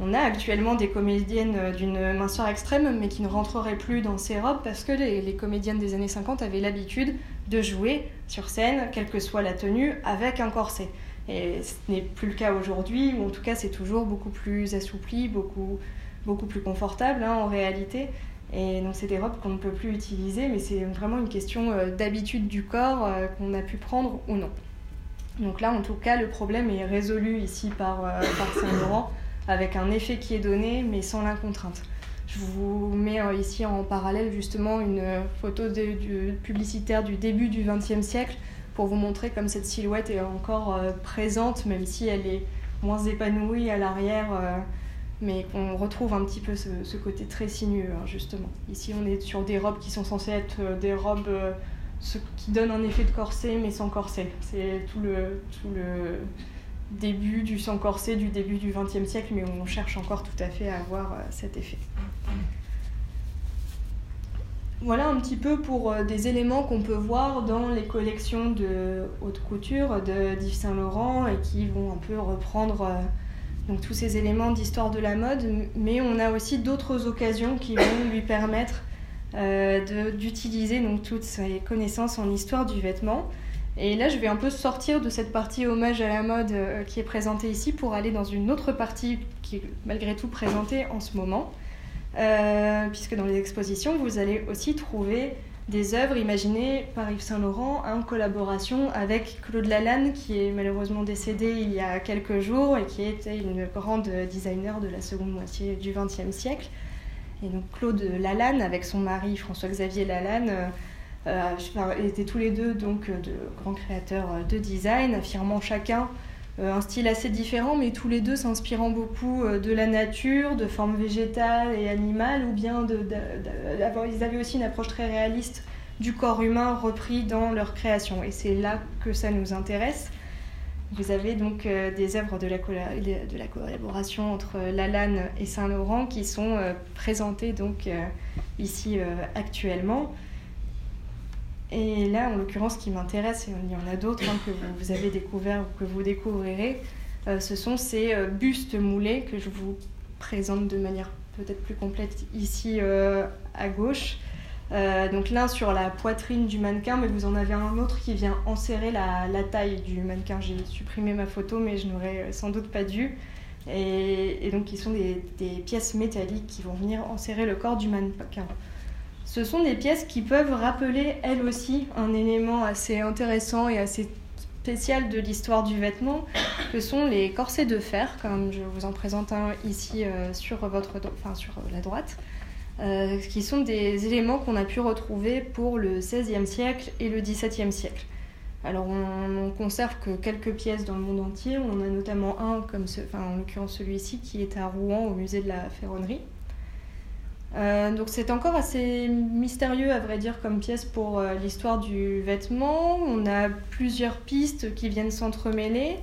On a actuellement des comédiennes d'une minceur extrême, mais qui ne rentreraient plus dans ces robes parce que les, comédiennes des années 50 avaient l'habitude de jouer sur scène, quelle que soit la tenue, avec un corset. Et ce n'est plus le cas aujourd'hui, ou en tout cas c'est toujours beaucoup plus assoupli, beaucoup, beaucoup plus confortable hein, en réalité. Et donc c'est des robes qu'on ne peut plus utiliser, mais c'est vraiment une question euh, d'habitude du corps euh, qu'on a pu prendre ou non. Donc là, en tout cas, le problème est résolu ici par, euh, Saint-Laurent, avec un effet qui est donné, mais sans la contrainte. Je vous mets ici en parallèle justement une photo de, publicitaire du début du XXe siècle, pour vous montrer comme cette silhouette est encore présente, même si elle est moins épanouie à l'arrière mais qu'on retrouve un petit peu ce, côté très sinueux, hein, justement. Ici, on est sur des robes qui sont censées être euh, des robes euh, qui donnent un effet de corset, mais sans corset. C'est tout le, tout le début du sans corset du début du XXe siècle, mais on cherche encore tout à fait à avoir euh, cet effet. Voilà un petit peu pour des éléments qu'on peut voir dans les collections de haute couture de d'Yves Saint Laurent et qui vont un peu reprendre donc tous ces éléments d'histoire de la mode, mais on a aussi d'autres occasions qui vont lui permettre euh, d'utiliser donc toutes ses connaissances en histoire du vêtement. Et là, je vais un peu sortir de cette partie hommage à la mode euh, qui est présentée ici pour aller dans une autre partie qui est malgré tout présentée en ce moment, euh, puisque dans les expositions, vous allez aussi trouver des œuvres imaginées par Yves Saint Laurent en collaboration avec Claude Lalanne, qui est malheureusement décédé il y a quelques jours et qui était une grande designer de la seconde moitié du XXe siècle. Et donc Claude Lalanne, avec son mari François-Xavier Lalanne, euh, étaient tous les deux donc de grands créateurs de design, affirmant chacun euh, un style assez différent, mais tous les deux s'inspirant beaucoup euh, de la nature, de formes végétales et animales, ou bien ils avaient aussi une approche très réaliste du corps humain repris dans leur création. Et c'est là que ça nous intéresse. Vous avez donc euh, des œuvres de la, de la, collaboration entre Lalanne et Saint-Laurent qui sont présentées donc ici actuellement. Et là, en l'occurrence, ce qui m'intéresse, et il y en a d'autres hein, que vous, avez découvert ou que vous découvrirez, euh, ce sont ces euh, bustes moulés que je vous présente de manière peut-être plus complète ici euh, à gauche. donc l'un sur la poitrine du mannequin, mais vous en avez un autre qui vient enserrer la, taille du mannequin. J'ai supprimé ma photo, mais je n'aurais sans doute pas dû. Et, donc, qui sont des, des, pièces métalliques qui vont venir enserrer le corps du mannequin. Ce sont des pièces qui peuvent rappeler, elles aussi, un élément assez intéressant et assez spécial de l'histoire du vêtement, que sont les corsets de fer, comme je vous en présente un ici euh, sur, votre, enfin, sur la droite, euh, qui sont des éléments qu'on a pu retrouver pour le XVIe siècle et le XVIIe siècle. Alors on, ne conserve que quelques pièces dans le monde entier, on a notamment un, comme ce, en l'occurrence celui-ci, qui est à Rouen au musée de la Ferronnerie. Euh, donc c'est encore assez mystérieux à vrai dire comme pièce pour euh, l'histoire du vêtement. On a plusieurs pistes qui viennent s'entremêler.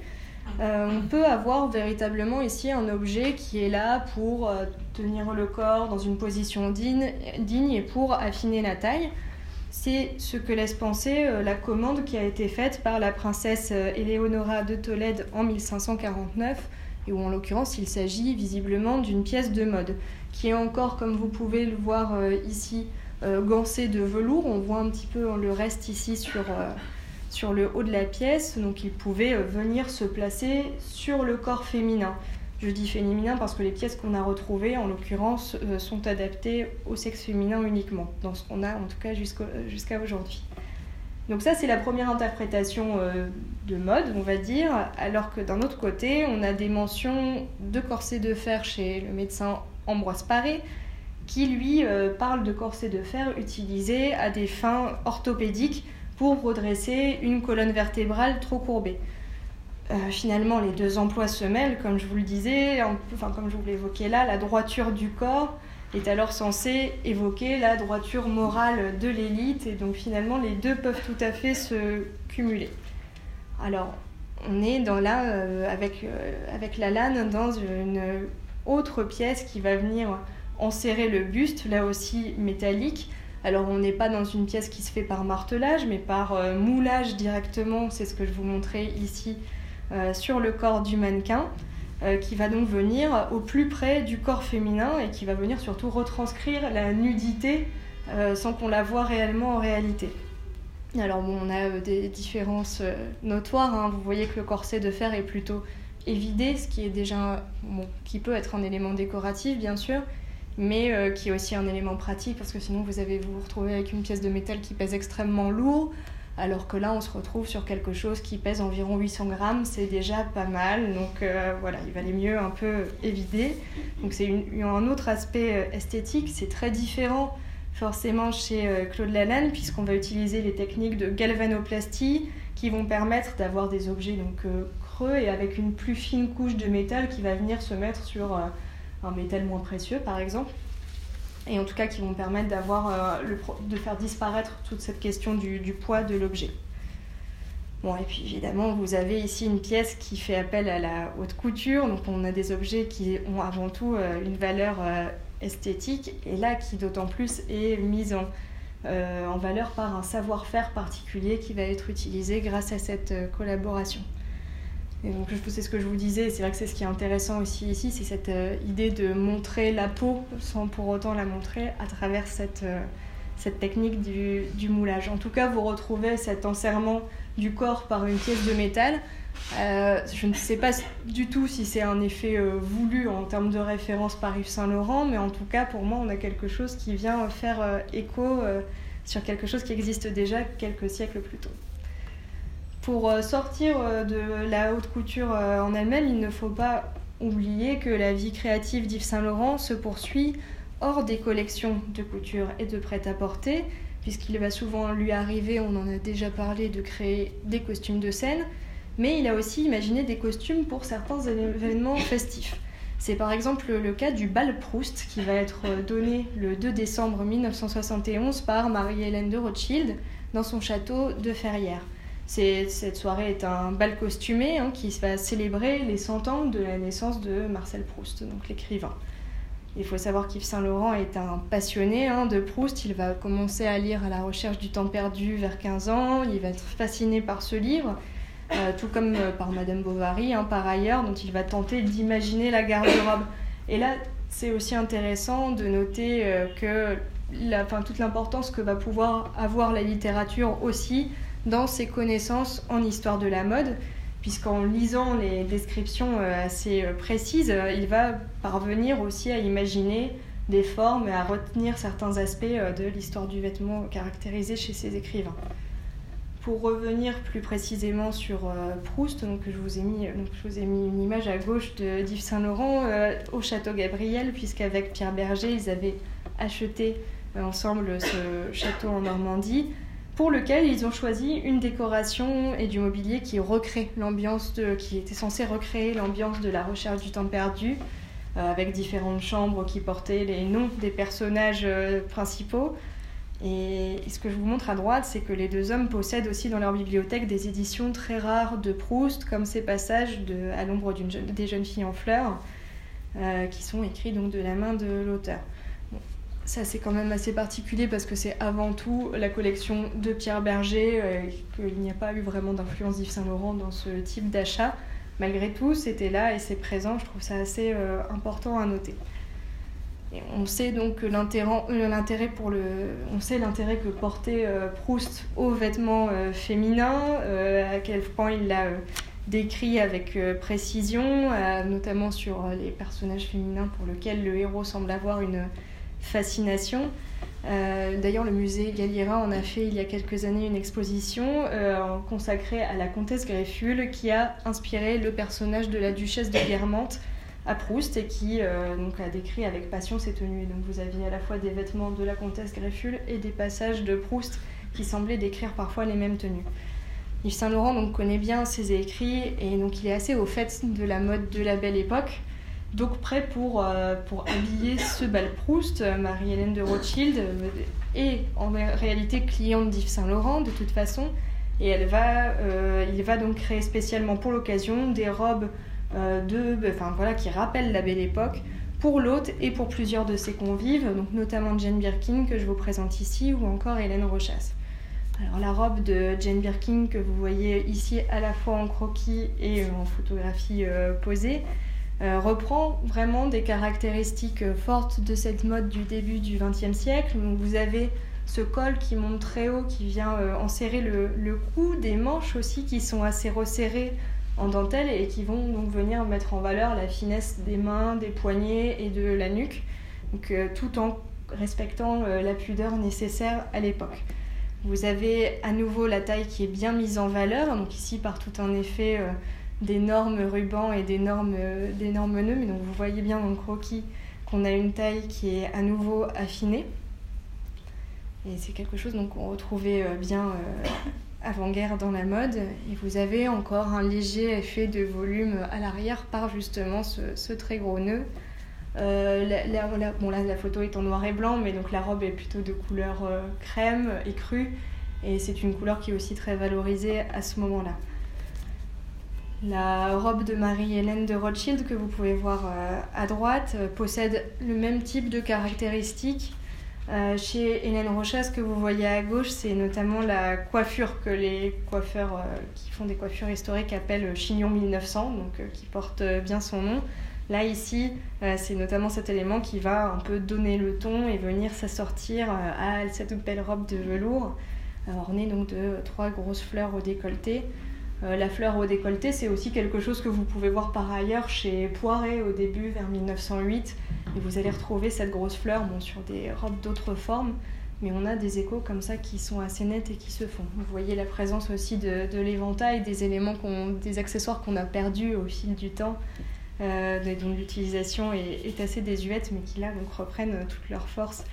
Euh, on peut avoir véritablement ici un objet qui est là pour tenir le corps dans une position digne, digne et pour affiner la taille. C'est ce que laisse penser la commande qui a été faite par la princesse Éléonora de Tolède en 1549 et où en l'occurrence il s'agit visiblement d'une pièce de mode qui est encore, comme vous pouvez le voir euh, ici, euh, gancé de velours. On voit un petit peu le reste ici sur, euh, sur le haut de la pièce, donc il pouvait venir se placer sur le corps féminin. Je dis féminin parce que les pièces qu'on a retrouvées, en l'occurrence, sont adaptées au sexe féminin uniquement, dans ce qu'on a en tout cas jusqu'à aujourd'hui. Donc ça, c'est la première interprétation de mode, on va dire, alors que d'un autre côté, on a des mentions de corset de fer chez le médecin Ambroise Paré, qui lui euh, parle de corset de fer utilisé à des fins orthopédiques pour redresser une colonne vertébrale trop courbée. Euh, finalement, les deux emplois se mêlent, comme je vous le disais, enfin comme je vous l'évoquais là, la droiture du corps est alors censée évoquer la droiture morale de l'élite, et donc finalement les deux peuvent tout à fait se cumuler. Alors, on est dans là, euh, avec, avec la lane, dans une autre pièce qui va venir enserrer le buste, là aussi métallique. Alors on n'est pas dans une pièce qui se fait par martelage, mais par euh, moulage directement, c'est ce que je vous montrais ici euh, sur le corps du mannequin, euh, qui va donc venir au plus près du corps féminin et qui va venir surtout retranscrire la nudité sans qu'on la voit réellement en réalité. Alors bon, on a des différences notoires, hein. vous voyez que le corset de fer est plutôt évidé, ce qui est déjà qui peut être un élément décoratif bien sûr, mais euh, qui est aussi un élément pratique parce que sinon vous avez vous, retrouvez avec une pièce de métal qui pèse extrêmement lourd, alors que là on se retrouve sur quelque chose qui pèse environ 800 grammes, c'est déjà pas mal. Donc euh, voilà, il valait mieux un peu évider. Donc c'est un autre aspect euh, esthétique, c'est très différent forcément chez Claude Lalanne puisqu'on va utiliser les techniques de galvanoplastie qui vont permettre d'avoir des objets donc, et avec une plus fine couche de métal qui va venir se mettre sur un métal moins précieux par exemple et en tout cas qui vont permettre d'avoir, de faire disparaître toute cette question du, poids de l'objet. Bon, et puis évidemment, vous avez ici une pièce qui fait appel à la haute couture. Donc, on a des objets qui ont avant tout euh, une valeur euh, esthétique et là qui d'autant plus est mise euh, en valeur par un savoir-faire particulier qui va être utilisé grâce à cette collaboration. Et donc, c'est ce que je vous disais, c'est vrai que c'est ce qui est intéressant aussi ici, c'est cette idée de montrer la peau sans pour autant la montrer à travers cette, cette technique du, moulage. En tout cas, vous retrouvez cet enserrement du corps par une pièce de métal. Euh, je ne sais pas du tout si c'est un effet euh, voulu en termes de référence par Yves Saint Laurent, mais en tout cas pour moi on a quelque chose qui vient faire euh, écho sur quelque chose qui existe déjà quelques siècles plus tôt. Pour sortir de la haute couture en elle-même, il ne faut pas oublier que la vie créative d'Yves Saint Laurent se poursuit hors des collections de couture et de prêt-à-porter, puisqu'il va souvent lui arriver, on en a déjà parlé, de créer des costumes de scène, mais il a aussi imaginé des costumes pour certains événements festifs. C'est par exemple le cas du bal Proust qui va être donné le 2 décembre 1971 par Marie-Hélène de Rothschild dans son château de Ferrières. Cette soirée est un bal costumé hein, qui va célébrer les 100 ans de la naissance de Marcel Proust, donc l'écrivain. Il faut savoir qu'Yves Saint-Laurent est un passionné hein, de Proust. Il va commencer à lire à la recherche du temps perdu vers 15 ans. Il va être fasciné par ce livre, euh, tout comme euh, par Madame Bovary, hein, par ailleurs, dont il va tenter d'imaginer la garde-robe. Et là, c'est aussi intéressant de noter euh, que la, toute l'importance que va pouvoir avoir la littérature aussi dans ses connaissances en histoire de la mode puisqu'en lisant les descriptions euh, assez euh, précises, euh, il va parvenir aussi à imaginer des formes et à retenir certains aspects de l'histoire du vêtement caractérisée chez ces écrivains. Pour revenir plus précisément sur Proust, donc je, vous ai mis, je vous ai mis une image à gauche d'Yves Saint-Laurent au château Gabriel, puisqu'avec Pierre Berger, ils avaient acheté ensemble ce château en Normandie pour lequel ils ont choisi une décoration et du mobilier qui recrée l'ambiance de, qui était censé recréer l'ambiance de la recherche du temps perdu, euh, avec différentes chambres qui portaient les noms des personnages euh, principaux. Et, ce que je vous montre à droite, c'est que les deux hommes possèdent aussi dans leur bibliothèque des éditions très rares de Proust, comme ces passages À l'ombre des jeunes filles en fleurs, euh, qui sont écrits donc de la main de l'auteur. Ça, c'est quand même assez particulier parce que c'est avant tout la collection de Pierre Berger, euh, qu'il n'y a pas eu vraiment d'influence d'Yves Saint-Laurent dans ce type d'achat. Malgré tout, c'était là et c'est présent. Je trouve ça assez euh, important à noter. On sait donc euh, l'intérêt pour le, on sait l'intérêt que portait Proust aux vêtements féminins, à quel point il l'a décrit avec précision, notamment sur les personnages féminins pour lesquels le héros semble avoir une fascination. Euh, d'ailleurs, le musée Galliera en a fait il y a quelques années une exposition euh, consacrée à la comtesse Greffule qui a inspiré le personnage de la duchesse de Guermantes à Proust et qui euh, donc, a décrit avec passion ses tenues. Donc vous aviez à la fois des vêtements de la comtesse Greffule et des passages de Proust qui semblaient décrire parfois les mêmes tenues. Yves Saint Laurent donc, connaît bien ses écrits et donc il est assez au fait de la mode de la belle époque. Donc prêt pour, euh, pour habiller ce bal Proust, euh, Marie-Hélène de Rothschild euh, est en réalité cliente d'Yves Saint-Laurent de toute façon. Et elle va, il va donc créer spécialement pour l'occasion des robes de, enfin, voilà, qui rappellent la belle époque pour l'hôte et pour plusieurs de ses convives, donc notamment Jane Birkin que je vous présente ici ou encore Hélène Rochas. Alors la robe de Jane Birkin que vous voyez ici à la fois en croquis et en photographie posée, euh, reprend vraiment des caractéristiques fortes de cette mode du début du XXe siècle. Donc vous avez ce col qui monte très haut, qui vient euh, enserrer le, cou, des manches aussi qui sont assez resserrées en dentelle et qui vont donc venir mettre en valeur la finesse des mains, des poignets et de la nuque, euh, tout en respectant la pudeur nécessaire à l'époque. Vous avez à nouveau la taille qui est bien mise en valeur, donc ici par tout un effet d'énormes rubans et d'énormes nœuds. Mais vous voyez bien dans le croquis qu'on a une taille qui est à nouveau affinée. Et c'est quelque chose qu'on retrouvait euh, bien, euh, avant-guerre dans la mode. Et vous avez encore un léger effet de volume à l'arrière par justement ce, très gros nœud. la, la photo est en noir et blanc, mais donc la robe est plutôt de couleur crème et crue. Et c'est une couleur qui est aussi très valorisée à ce moment-là. La robe de Marie-Hélène de Rothschild que vous pouvez voir euh, à droite euh, possède le même type de caractéristiques. Euh, chez Hélène Rochas, ce que vous voyez à gauche, c'est notamment la coiffure que les coiffeurs qui font des coiffures historiques appellent chignon 1900, donc qui porte bien son nom. Là, ici, c'est notamment cet élément qui va un peu donner le ton et venir s'assortir à cette belle robe de velours, ornée donc de trois grosses fleurs au décolleté. Euh, la fleur au décolleté, c'est aussi quelque chose que vous pouvez voir par ailleurs chez Poiret au début, vers 1908. Et vous allez retrouver cette grosse fleur bon, sur des robes d'autres formes, mais on a des échos comme ça qui sont assez nets et qui se font. Vous voyez la présence aussi de, l'éventail, des éléments, des accessoires qu'on a perdus au fil du temps, euh, dont l'utilisation est, assez désuète, mais qui là donc reprennent toute leur force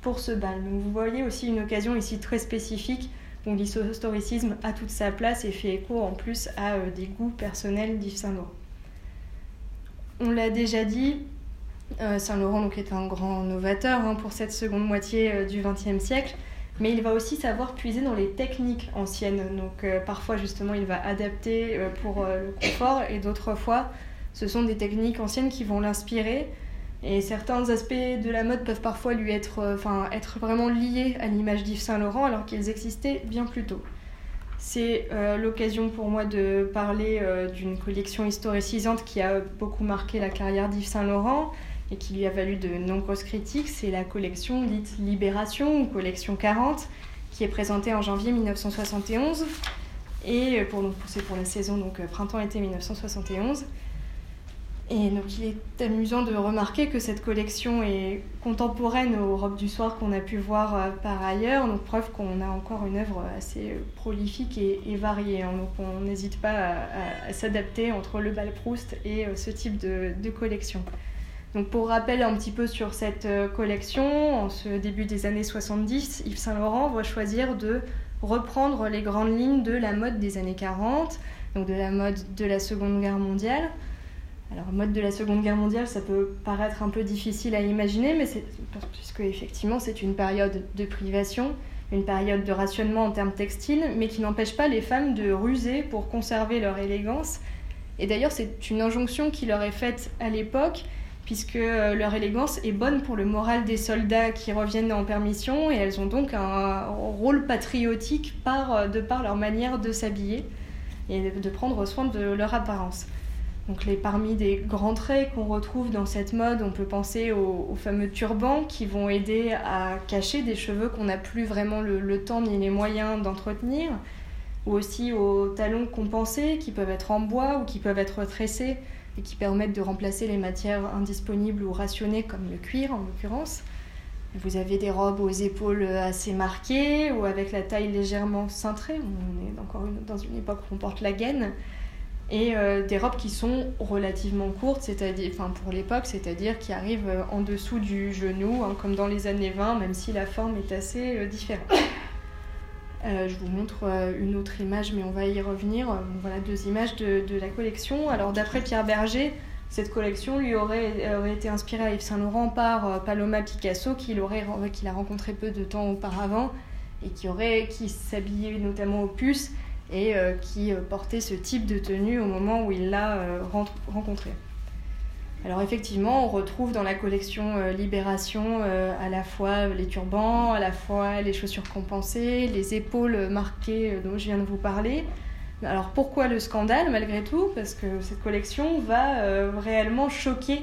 pour ce bal. Donc vous voyez aussi une occasion ici très spécifique donc l'historicisme a toute sa place et fait écho en plus à euh, des goûts personnels d'Yves Saint-Laurent. On l'a déjà dit, euh, Saint-Laurent est un grand novateur hein, pour cette seconde moitié euh, du XXe siècle, mais il va aussi savoir puiser dans les techniques anciennes. Donc parfois justement il va adapter pour le confort et d'autres fois ce sont des techniques anciennes qui vont l'inspirer et certains aspects de la mode peuvent parfois lui être, euh, enfin, être vraiment liés à l'image d'Yves Saint Laurent alors qu'ils existaient bien plus tôt. C'est euh, l'occasion pour moi de parler euh, d'une collection historicisante qui a beaucoup marqué la carrière d'Yves Saint Laurent et qui lui a valu de nombreuses critiques. C'est la collection dite Libération ou collection 40 qui est présentée en janvier 1971 et pour, c'est pour la saison donc printemps-été 1971. Et donc il est amusant de remarquer que cette collection est contemporaine aux robes du soir qu'on a pu voir euh, par ailleurs, donc preuve qu'on a encore une œuvre assez prolifique et, variée. Hein. Donc on n'hésite pas à, s'adapter entre le bal Proust et euh, ce type de, de, collection. Donc pour rappel un petit peu sur cette euh, collection, en ce début des années 70, Yves Saint Laurent va choisir de reprendre les grandes lignes de la mode des années 40, donc de la mode de la Seconde Guerre mondiale alors, mode de la Seconde Guerre mondiale, ça peut paraître un peu difficile à imaginer, mais c'est puisque effectivement c'est une période de privation, une période de rationnement en termes textiles, mais qui n'empêche pas les femmes de ruser pour conserver leur élégance. Et d'ailleurs, c'est une injonction qui leur est faite à l'époque, puisque euh, leur élégance est bonne pour le moral des soldats qui reviennent en permission, et elles ont donc un rôle patriotique par, de par leur manière de s'habiller et de prendre soin de leur apparence. Donc les, parmi des grands traits qu'on retrouve dans cette mode, on peut penser aux, fameux turbans qui vont aider à cacher des cheveux qu'on n'a plus vraiment le, temps ni les moyens d'entretenir, ou aussi aux talons compensés qui peuvent être en bois ou qui peuvent être tressés et qui permettent de remplacer les matières indisponibles ou rationnées comme le cuir en l'occurrence. Vous avez des robes aux épaules assez marquées ou avec la taille légèrement cintrée. On est encore dans une époque où on porte la gaine et euh, des robes qui sont relativement courtes, c'est-à-dire, enfin pour l'époque, c'est-à-dire qui arrivent euh, en dessous du genou, hein, comme dans les années 20, même si la forme est assez euh, différente. je vous montre une autre image, mais on va y revenir. voilà deux images de, la collection. Alors d'après Pierre Berger, cette collection lui aurait, été inspirée à Yves Saint Laurent par Paloma Picasso, qu'il qu'il a rencontré peu de temps auparavant et qui aurait qui s'habillait notamment aux puces et euh, qui euh, portait ce type de tenue au moment où il l'a euh, rencontré. Alors effectivement, on retrouve dans la collection Libération à la fois les turbans, à la fois les chaussures compensées, les épaules marquées dont je viens de vous parler. Alors pourquoi le scandale malgré tout? Parce que cette collection va réellement choquer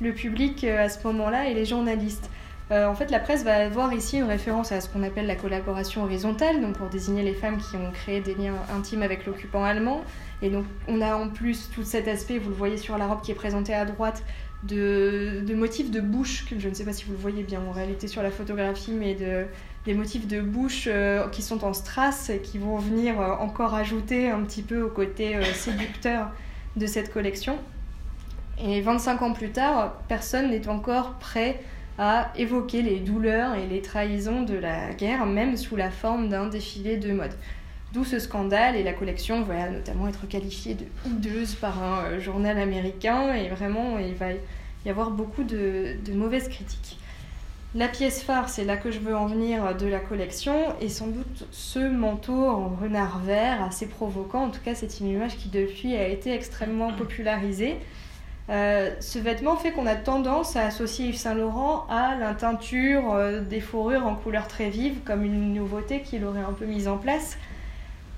le public à ce moment-là et les journalistes. Euh, en fait, la presse va avoir ici une référence à ce qu'on appelle la collaboration horizontale, donc pour désigner les femmes qui ont créé des liens intimes avec l'occupant allemand. Et donc, on a en plus tout cet aspect, vous le voyez sur la robe qui est présentée à droite, de, motifs de bouche, que je ne sais pas si vous le voyez bien en réalité sur la photographie, mais de, des motifs de bouche euh, qui sont en strass et qui vont venir euh, encore ajouter un petit peu au côté séducteur de cette collection. Et 25 ans plus tard, personne n'est encore prêt à évoquer les douleurs et les trahisons de la guerre, même sous la forme d'un défilé de mode. D'où ce scandale et la collection va notamment être qualifiée de hideuse par un journal américain et vraiment il va y avoir beaucoup de, de mauvaises critiques. La pièce phare, c'est là que je veux en venir de la collection, et sans doute ce manteau en renard vert assez provoquant. En tout cas, c'est une image qui depuis a été extrêmement popularisée. Euh, ce vêtement fait qu'on a tendance à associer Yves Saint Laurent à la teinture euh, des fourrures en couleurs très vives comme une nouveauté qu'il aurait un peu mise en place.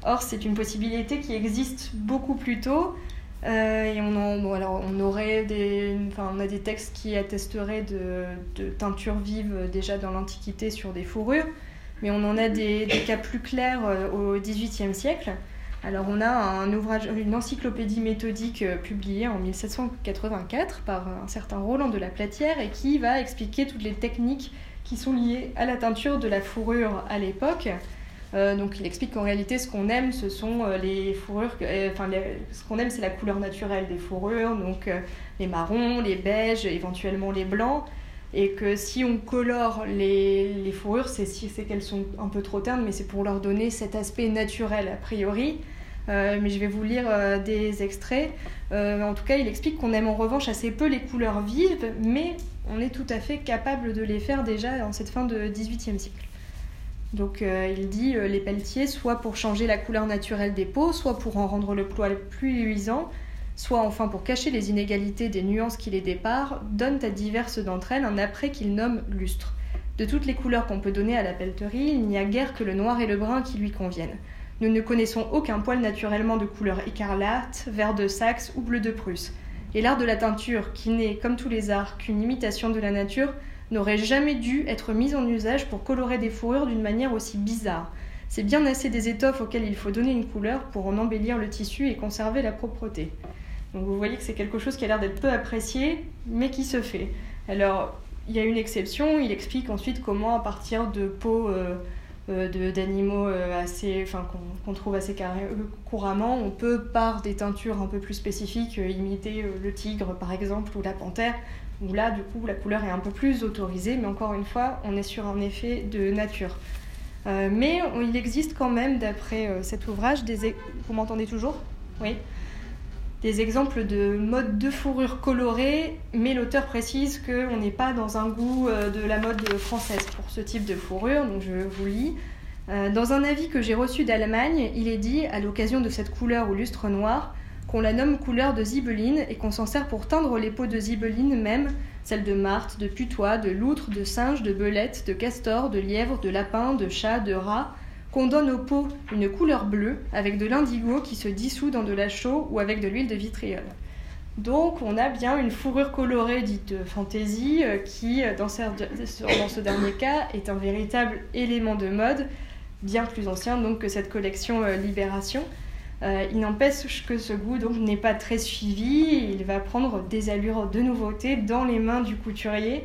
Or, c'est une possibilité qui existe beaucoup plus tôt. Euh, et on, aurait des, a des textes qui attesteraient de, de teinture vive déjà dans l'Antiquité sur des fourrures, mais on en a des, des cas plus clairs au XVIIIe siècle. Alors on a un ouvrage, une encyclopédie méthodique euh, publiée en 1784 par un certain Roland de la Platière et qui va expliquer toutes les techniques qui sont liées à la teinture de la fourrure à l'époque. Euh, donc il explique qu'en réalité ce qu'on aime ce sont euh, les fourrures, enfin ce qu'on aime c'est la couleur naturelle des fourrures, donc les marrons, les beiges, éventuellement les blancs, et que si on colore les, les fourrures c'est si, qu'elles sont un peu trop ternes, mais c'est pour leur donner cet aspect naturel a priori. Mais je vais vous lire des extraits. en tout cas, il explique qu'on aime en revanche assez peu les couleurs vives, mais on est tout à fait capable de les faire déjà en cette fin de 18e siècle. Donc euh, il dit euh, les pelletiers, soit pour changer la couleur naturelle des peaux, soit pour en rendre le poil plus luisant, soit enfin pour cacher les inégalités des nuances qui les déparent, donnent à diverses d'entre elles un après qu'il nomme lustre. De toutes les couleurs qu'on peut donner à la pelleterie, il n'y a guère que le noir et le brun qui lui conviennent. Nous ne connaissons aucun poil naturellement de couleur écarlate, vert de Saxe ou bleu de Prusse. Et l'art de la teinture, qui n'est, comme tous les arts, qu'une imitation de la nature, n'aurait jamais dû être mise en usage pour colorer des fourrures d'une manière aussi bizarre. C'est bien assez des étoffes auxquelles il faut donner une couleur pour en embellir le tissu et conserver la propreté. Donc vous voyez que c'est quelque chose qui a l'air d'être peu apprécié, mais qui se fait. Alors, il y a une exception, il explique ensuite comment, à partir de peaux euh, d'animaux euh, assez, enfin, qu'on trouve assez couramment, on peut, par des teintures un peu plus spécifiques, imiter le tigre par exemple ou la panthère, où là, du coup, la couleur est un peu plus autorisée, mais encore une fois, on est sur un effet de nature. Euh, mais il existe quand même, d'après euh, cet ouvrage, des... vous m'entendez toujours? Oui? Des exemples de modes de fourrure colorée, mais l'auteur précise qu'on n'est pas dans un goût euh, de la mode française pour ce type de fourrure, donc je vous lis. Dans un avis que j'ai reçu d'Allemagne, il est dit, à l'occasion de cette couleur ou lustre noir, qu'on la nomme couleur de zibeline et qu'on s'en sert pour teindre les peaux de zibeline même, celles de marthe, de putois, de loutre, de singe, de belette, de castor, de lièvre, de lapin, de chat, de rat, qu'on donne aux peaux une couleur bleue avec de l'indigo qui se dissout dans de la chaux ou avec de l'huile de vitriol. Donc on a bien une fourrure colorée dite fantaisie euh, qui, dans ce dernier cas, est un véritable élément de mode, bien plus ancien donc que cette collection euh, Libération. Euh, il n'empêche que ce goût n'est pas très suivi. Il va prendre des allures de nouveauté dans les mains du couturier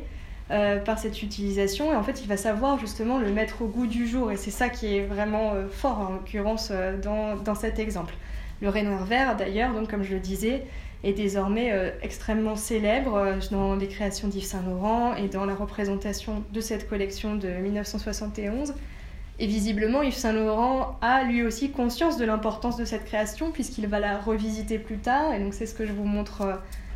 euh, par cette utilisation. Et en fait, il va savoir justement le mettre au goût du jour. Et c'est ça qui est vraiment euh, fort en l'occurrence dans, dans, cet exemple. Le Renoir vert, d'ailleurs, donc comme je le disais, est désormais extrêmement célèbre dans les créations d'Yves Saint Laurent et dans la représentation de cette collection de 1971. Et visiblement, Yves Saint Laurent a lui aussi conscience de l'importance de cette création puisqu'il va la revisiter plus tard. Et donc c'est ce que je vous montre euh,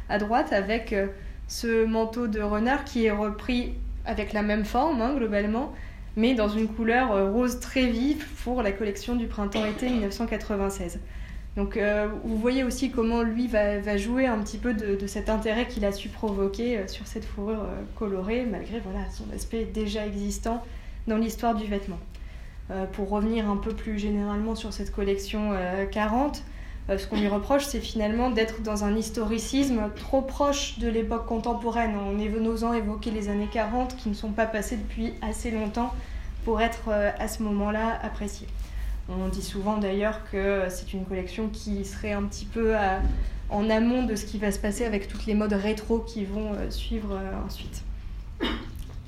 à droite avec euh, ce manteau de renard qui est repris avec la même forme hein, globalement, mais dans une couleur euh, rose très vive pour la collection du printemps-été 1996. Donc vous voyez aussi comment lui va, jouer un petit peu de, cet intérêt qu'il a su provoquer sur cette fourrure colorée, malgré voilà, son aspect déjà existant dans l'histoire du vêtement. Euh, pour revenir un peu plus généralement sur cette collection 40, euh, euh, ce qu'on lui reproche, c'est finalement d'être dans un historicisme trop proche de l'époque contemporaine, en osant évoquer les années 40 qui ne sont pas passées depuis assez longtemps pour être à ce moment-là appréciées. On dit souvent d'ailleurs que c'est une collection qui serait un petit peu en amont de ce qui va se passer avec toutes les modes rétro qui vont suivre ensuite.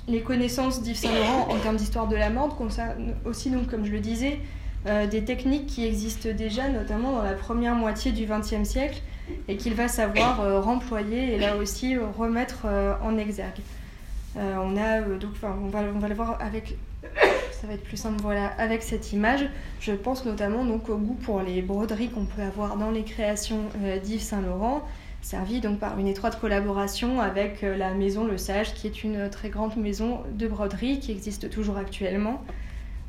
Les connaissances d'Yves Saint-Laurent en termes d'histoire de la mode concernent aussi, donc, comme je le disais, euh, des techniques qui existent déjà, notamment dans la première moitié du XXe siècle, et qu'il va savoir euh, remployer et là aussi euh, remettre en exergue. on a donc, on va, le voir avec. ça va être plus simple. Voilà, avec cette image, je pense notamment donc au goût pour les broderies qu'on peut avoir dans les créations euh, d'Yves Saint-Laurent, servi donc par une étroite collaboration avec euh, la maison Le Sage, qui est une très grande maison de broderie qui existe toujours actuellement.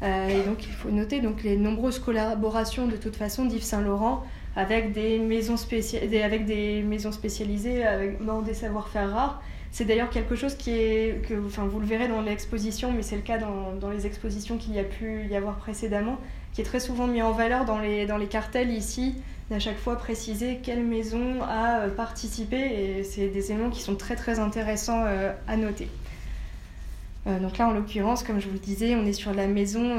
Euh, et donc il faut noter donc les nombreuses collaborations de toute façon d'Yves Saint-Laurent avec des maisons, avec des maisons spécialisées avec, dans des savoir-faire rares c'est d'ailleurs quelque chose qui est, que enfin, vous le verrez dans l'exposition, mais c'est le cas dans, dans les expositions qu'il y a pu y avoir précédemment, qui est très souvent mis en valeur dans les, dans les cartels ici, d'à chaque fois préciser quelle maison a euh, participé, et c'est des éléments qui sont très très intéressants euh, à noter. Euh, donc là, en l'occurrence, comme je vous le disais, on est sur la maison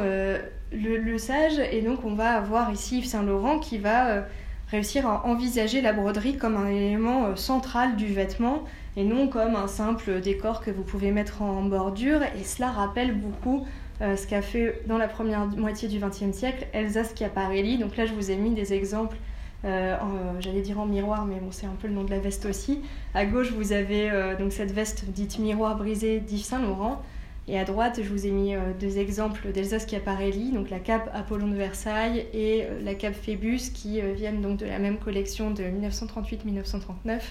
le, le, Sage, et donc on va avoir ici Yves Saint-Laurent qui va réussir à envisager la broderie comme un élément central du vêtement et non comme un simple décor que vous pouvez mettre en bordure. Et cela rappelle beaucoup euh, ce qu'a fait dans la première moitié du XXe siècle Elsa Schiaparelli. Donc là, je vous ai mis des exemples, euh, j'allais dire en miroir, mais bon, c'est un peu le nom de la veste aussi. À gauche, vous avez euh, donc cette veste dite miroir brisé d'Yves Saint Laurent. Et à droite, je vous ai mis deux exemples d'Elsa Schiaparelli, donc la cape Apollon de Versailles et la cape Phébus, qui viennent donc de la même collection de 1938-1939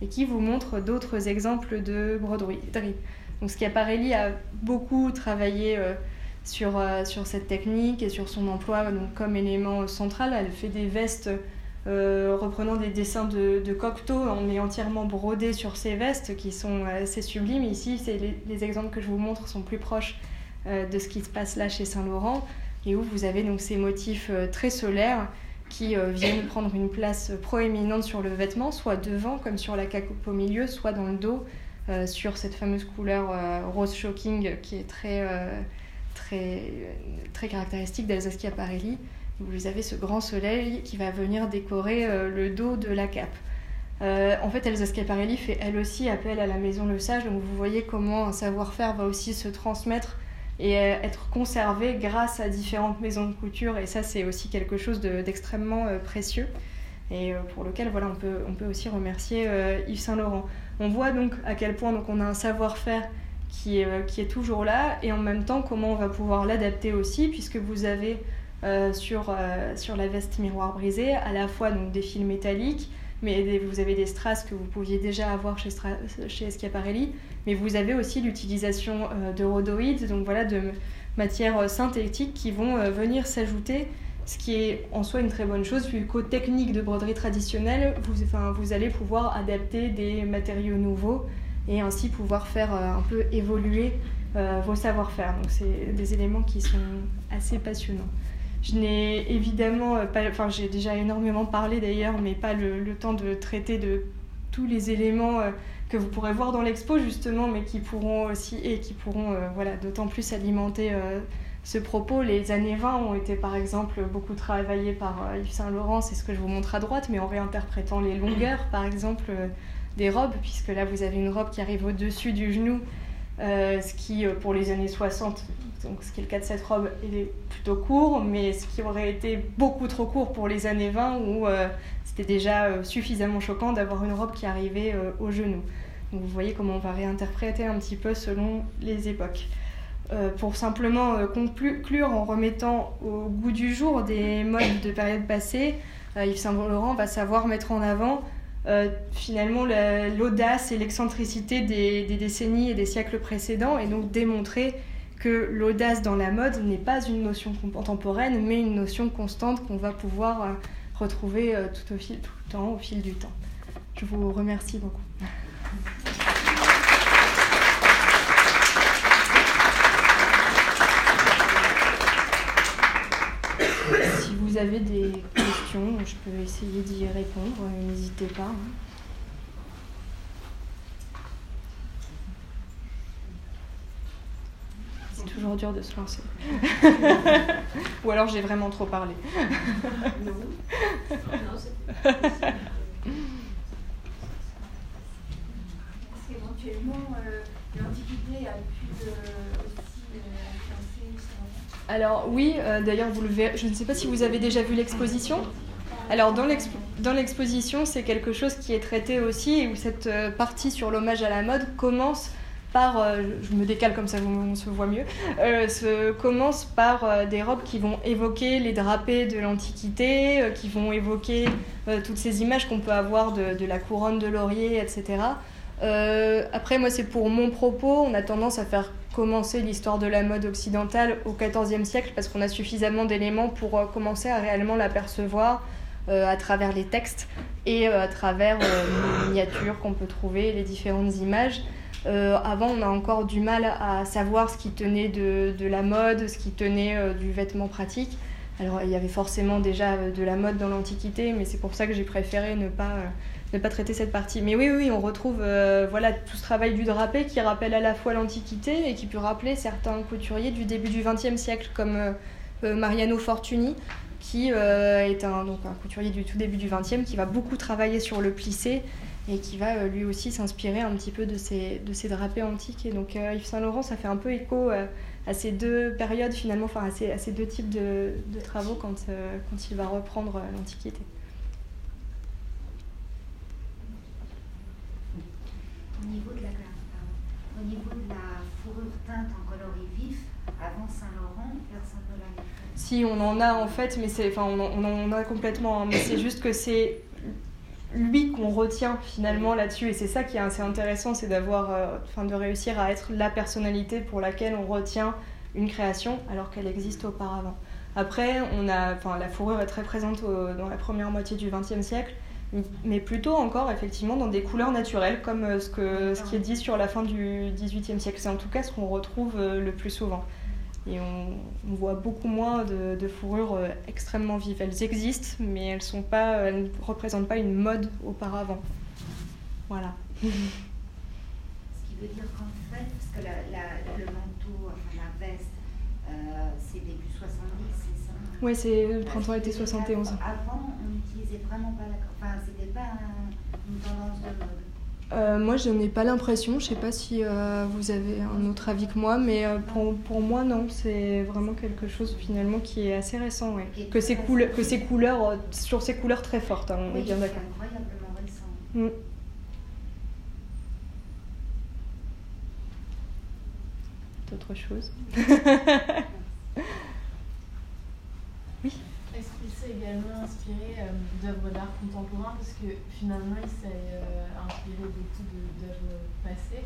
et qui vous montre d'autres exemples de broderie. Donc Schiaparelli a beaucoup travaillé euh, sur, euh, sur cette technique et sur son emploi donc, comme élément central. Elle fait des vestes euh, reprenant des dessins de, de, Cocteau. On est entièrement brodé sur ces vestes qui sont assez sublimes. Ici, les, les, exemples que je vous montre sont plus proches de ce qui se passe là chez Saint-Laurent et où vous avez donc ces motifs très solaires qui euh, viennent prendre une place proéminente sur le vêtement, soit devant comme sur la cape au milieu, soit dans le dos euh, sur cette fameuse couleur euh, rose shocking qui est très, très, très caractéristique d'Elsa Schiaparelli. Vous avez ce grand soleil qui va venir décorer le dos de la cape. en fait, Elsa Schiaparelli fait elle aussi appel à la maison Le Sage, donc vous voyez comment un savoir-faire va aussi se transmettre et euh, être conservé grâce à différentes maisons de couture. Et ça, c'est aussi quelque chose d'extrêmement euh, précieux et euh, pour lequel voilà, on, peut, on peut aussi remercier Yves Saint-Laurent. On voit donc à quel point donc, on a un savoir-faire qui, qui est toujours là et en même temps comment on va pouvoir l'adapter aussi puisque vous avez sur, sur la veste miroir brisée à la fois donc, des fils métalliques mais vous avez des strass que vous pouviez déjà avoir chez, chez Schiaparelli, mais vous avez aussi l'utilisation euh, de rhodoïdes, donc voilà, de matières euh, synthétiques qui vont euh, venir s'ajouter, ce qui est en soi une très bonne chose, vu qu'aux techniques de broderie traditionnelle, vous, enfin, vous allez pouvoir adapter des matériaux nouveaux et ainsi pouvoir faire un peu évoluer vos savoir-faire. Donc c'est des éléments qui sont assez passionnants. Je n'ai évidemment euh, pas, enfin j'ai déjà énormément parlé d'ailleurs, mais pas le, temps de traiter de tous les éléments euh, que vous pourrez voir dans l'expo justement, mais qui pourront aussi et qui pourront euh, voilà d'autant plus alimenter ce propos. Les années 20 ont été par exemple beaucoup travaillées par Yves Saint Laurent, c'est ce que je vous montre à droite, mais en réinterprétant les longueurs par exemple des robes, puisque là vous avez une robe qui arrive au-dessus du genou, ce qui pour les années 60 donc ce qui est le cas de cette robe, il est plutôt court, mais ce qui aurait été beaucoup trop court pour les années 20 où euh, c'était déjà euh, suffisamment choquant d'avoir une robe qui arrivait euh, au genou. Donc vous voyez comment on va réinterpréter un petit peu selon les époques. pour simplement conclure en remettant au goût du jour des modes de période passée, Yves Saint Laurent va savoir mettre en avant finalement l'audace et l'excentricité des, décennies et des siècles précédents et donc démontrer que l'audace dans la mode n'est pas une notion contemporaine, mais une notion constante qu'on va pouvoir euh, retrouver euh, tout, au fil, tout le temps, au fil du temps. Je vous remercie beaucoup. Si vous avez des questions, je peux essayer d'y répondre, n'hésitez pas. Hein. Toujours dur de se lancer. Ou alors j'ai vraiment trop parlé. non. non euh, l'Antiquité a pu euh, aussi euh, influencer Alors oui, euh, d'ailleurs vous le verrez, je ne sais pas si vous avez déjà vu l'exposition. Alors dans l'exposition, c'est quelque chose qui est traité aussi et où cette euh, partie sur l'hommage à la mode commence par, je me décale comme ça, on se voit mieux, se commence par des robes qui vont évoquer les drapés de l'Antiquité, qui vont évoquer toutes ces images qu'on peut avoir de, de, la couronne de laurier, etc. après, moi, c'est pour mon propos, on a tendance à faire commencer l'histoire de la mode occidentale au XIVe siècle parce qu'on a suffisamment d'éléments pour euh, commencer à réellement l'apercevoir euh, à travers les textes et euh, à travers les miniatures qu'on peut trouver, les différentes images. Avant, on a encore du mal à savoir ce qui tenait de, la mode, ce qui tenait du vêtement pratique. Alors, il y avait forcément déjà de la mode dans l'Antiquité, mais c'est pour ça que j'ai préféré ne pas ne pas traiter cette partie. Mais oui, oui, on retrouve euh, voilà, tout ce travail du drapé qui rappelle à la fois l'Antiquité et qui peut rappeler certains couturiers du début du XXe siècle, comme euh, euh, Mariano Fortuny, qui est un, donc, un couturier du tout début du XXe, qui va beaucoup travailler sur le plissé et qui va lui aussi s'inspirer un petit peu de ces, de ces drapés antiques. Et donc Yves Saint-Laurent, ça fait un peu écho à ces deux périodes finalement, enfin à ces, à ces deux types de, de travaux quand, quand il va reprendre l'Antiquité. au niveau de la, au niveau de la fourrure teinte en coloris vif, avant Saint-Laurent, personne ne l'a Si, on en a en fait, mais c'est, enfin, on, on, en a complètement, hein, mais c'est juste que c'est lui qu'on retient finalement là-dessus et c'est ça qui est assez intéressant c'est d'avoir euh, enfin de réussir à être la personnalité pour laquelle on retient une création alors qu'elle existe auparavant après on a enfin la fourrure est très présente dans la première moitié du XXe siècle mais plutôt encore effectivement dans des couleurs naturelles, comme euh, ce, que, ce qui est dit sur la fin du XVIIIe siècle. C'est en tout cas ce qu'on retrouve euh, le plus souvent. Et on, voit beaucoup moins de, de, fourrures euh, extrêmement vives. Elles existent, mais elles, sont pas, elles ne représentent pas une mode auparavant. Voilà. Ce qui veut dire qu'en fait, parce que le manteau, enfin la veste, c'est début 70, c'est ça? Oui, c'est le printemps-été 71. Avant, on n'utilisait vraiment pas la Enfin, c'était pas une tendance de mode. Euh, moi, je n'ai pas l'impression. Je sais pas si euh, vous avez un autre avis que moi, mais euh, pour, pour, moi, non. C'est vraiment quelque chose finalement qui est assez récent. Ouais. Que, ces couleurs, que ces couleurs, sur ces couleurs très fortes, hein, on oui, est bien d'accord. incroyablement récent. Mm. D'autres choses? également inspiré euh, d'œuvres d'art contemporain Parce que finalement, il s'est euh, inspiré beaucoup d'œuvres passées.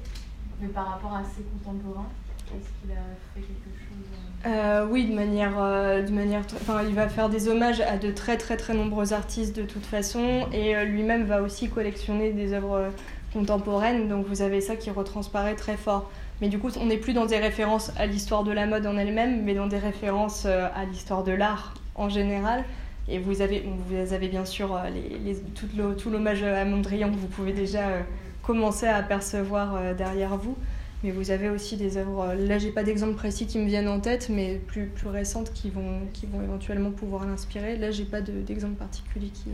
Mais par rapport à ses contemporains, est-ce qu'il a fait quelque chose euh, Oui, de manière. de manière enfin, il va faire des hommages à de très très très nombreux artistes de toute façon. Et lui-même va aussi collectionner des œuvres contemporaines. Donc vous avez ça qui retransparaît très fort. Mais du coup, on n'est plus dans des références à l'histoire de la mode en elle-même, mais dans des références à l'histoire de l'art en général. Et vous avez, vous avez bien sûr euh, les, tout l'hommage à Mondrian que vous pouvez déjà euh, commencer à apercevoir euh, derrière vous. Mais vous avez aussi des œuvres, là j'ai pas d'exemple précis qui me viennent en tête, mais plus, plus récentes qui vont, qui vont éventuellement pouvoir l'inspirer. Là j'ai pas d'exemple particulier qui,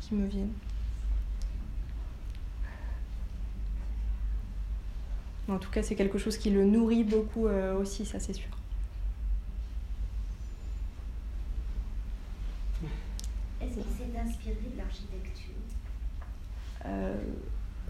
qui me viennent. En tout cas, c'est quelque chose qui le nourrit beaucoup aussi, ça c'est sûr. Est-ce qu'il s'est inspiré de l'architecture? Euh,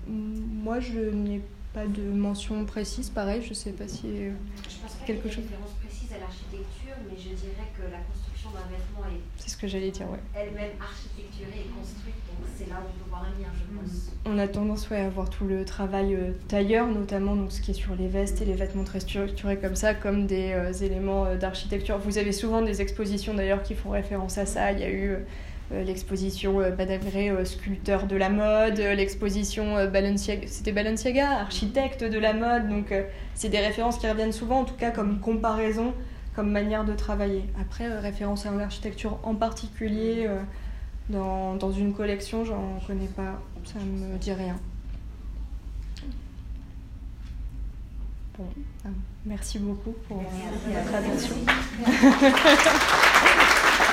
Moi, je n'ai pas de mention précise. Pareil, je ne sais pas si euh, je pense pas quelque chose. référence précise à l'architecture, mais je dirais que la construction d'un vêtement est. C'est ce que j'allais dire, ouais. Elle-même architecturée et construite, donc c'est là où on peut voir un lien, je pense. Mm. On a tendance ouais, à voir tout le travail euh, tailleur, notamment donc ce qui est sur les vestes et les vêtements très structurés comme ça, comme des euh, éléments d'architecture. Vous avez souvent des expositions d'ailleurs qui font référence à ça. Il y a eu l'exposition euh, Badagré, euh, sculpteur de la mode, l'exposition Balenciaga, c'était Balenciaga, architecte de la mode, donc c'est des références qui reviennent souvent, en tout cas comme comparaison, comme manière de travailler. Après, référence à l'architecture en particulier dans, dans une collection, j'en connais pas, ça me dit rien. Bon, merci beaucoup pour votre attention.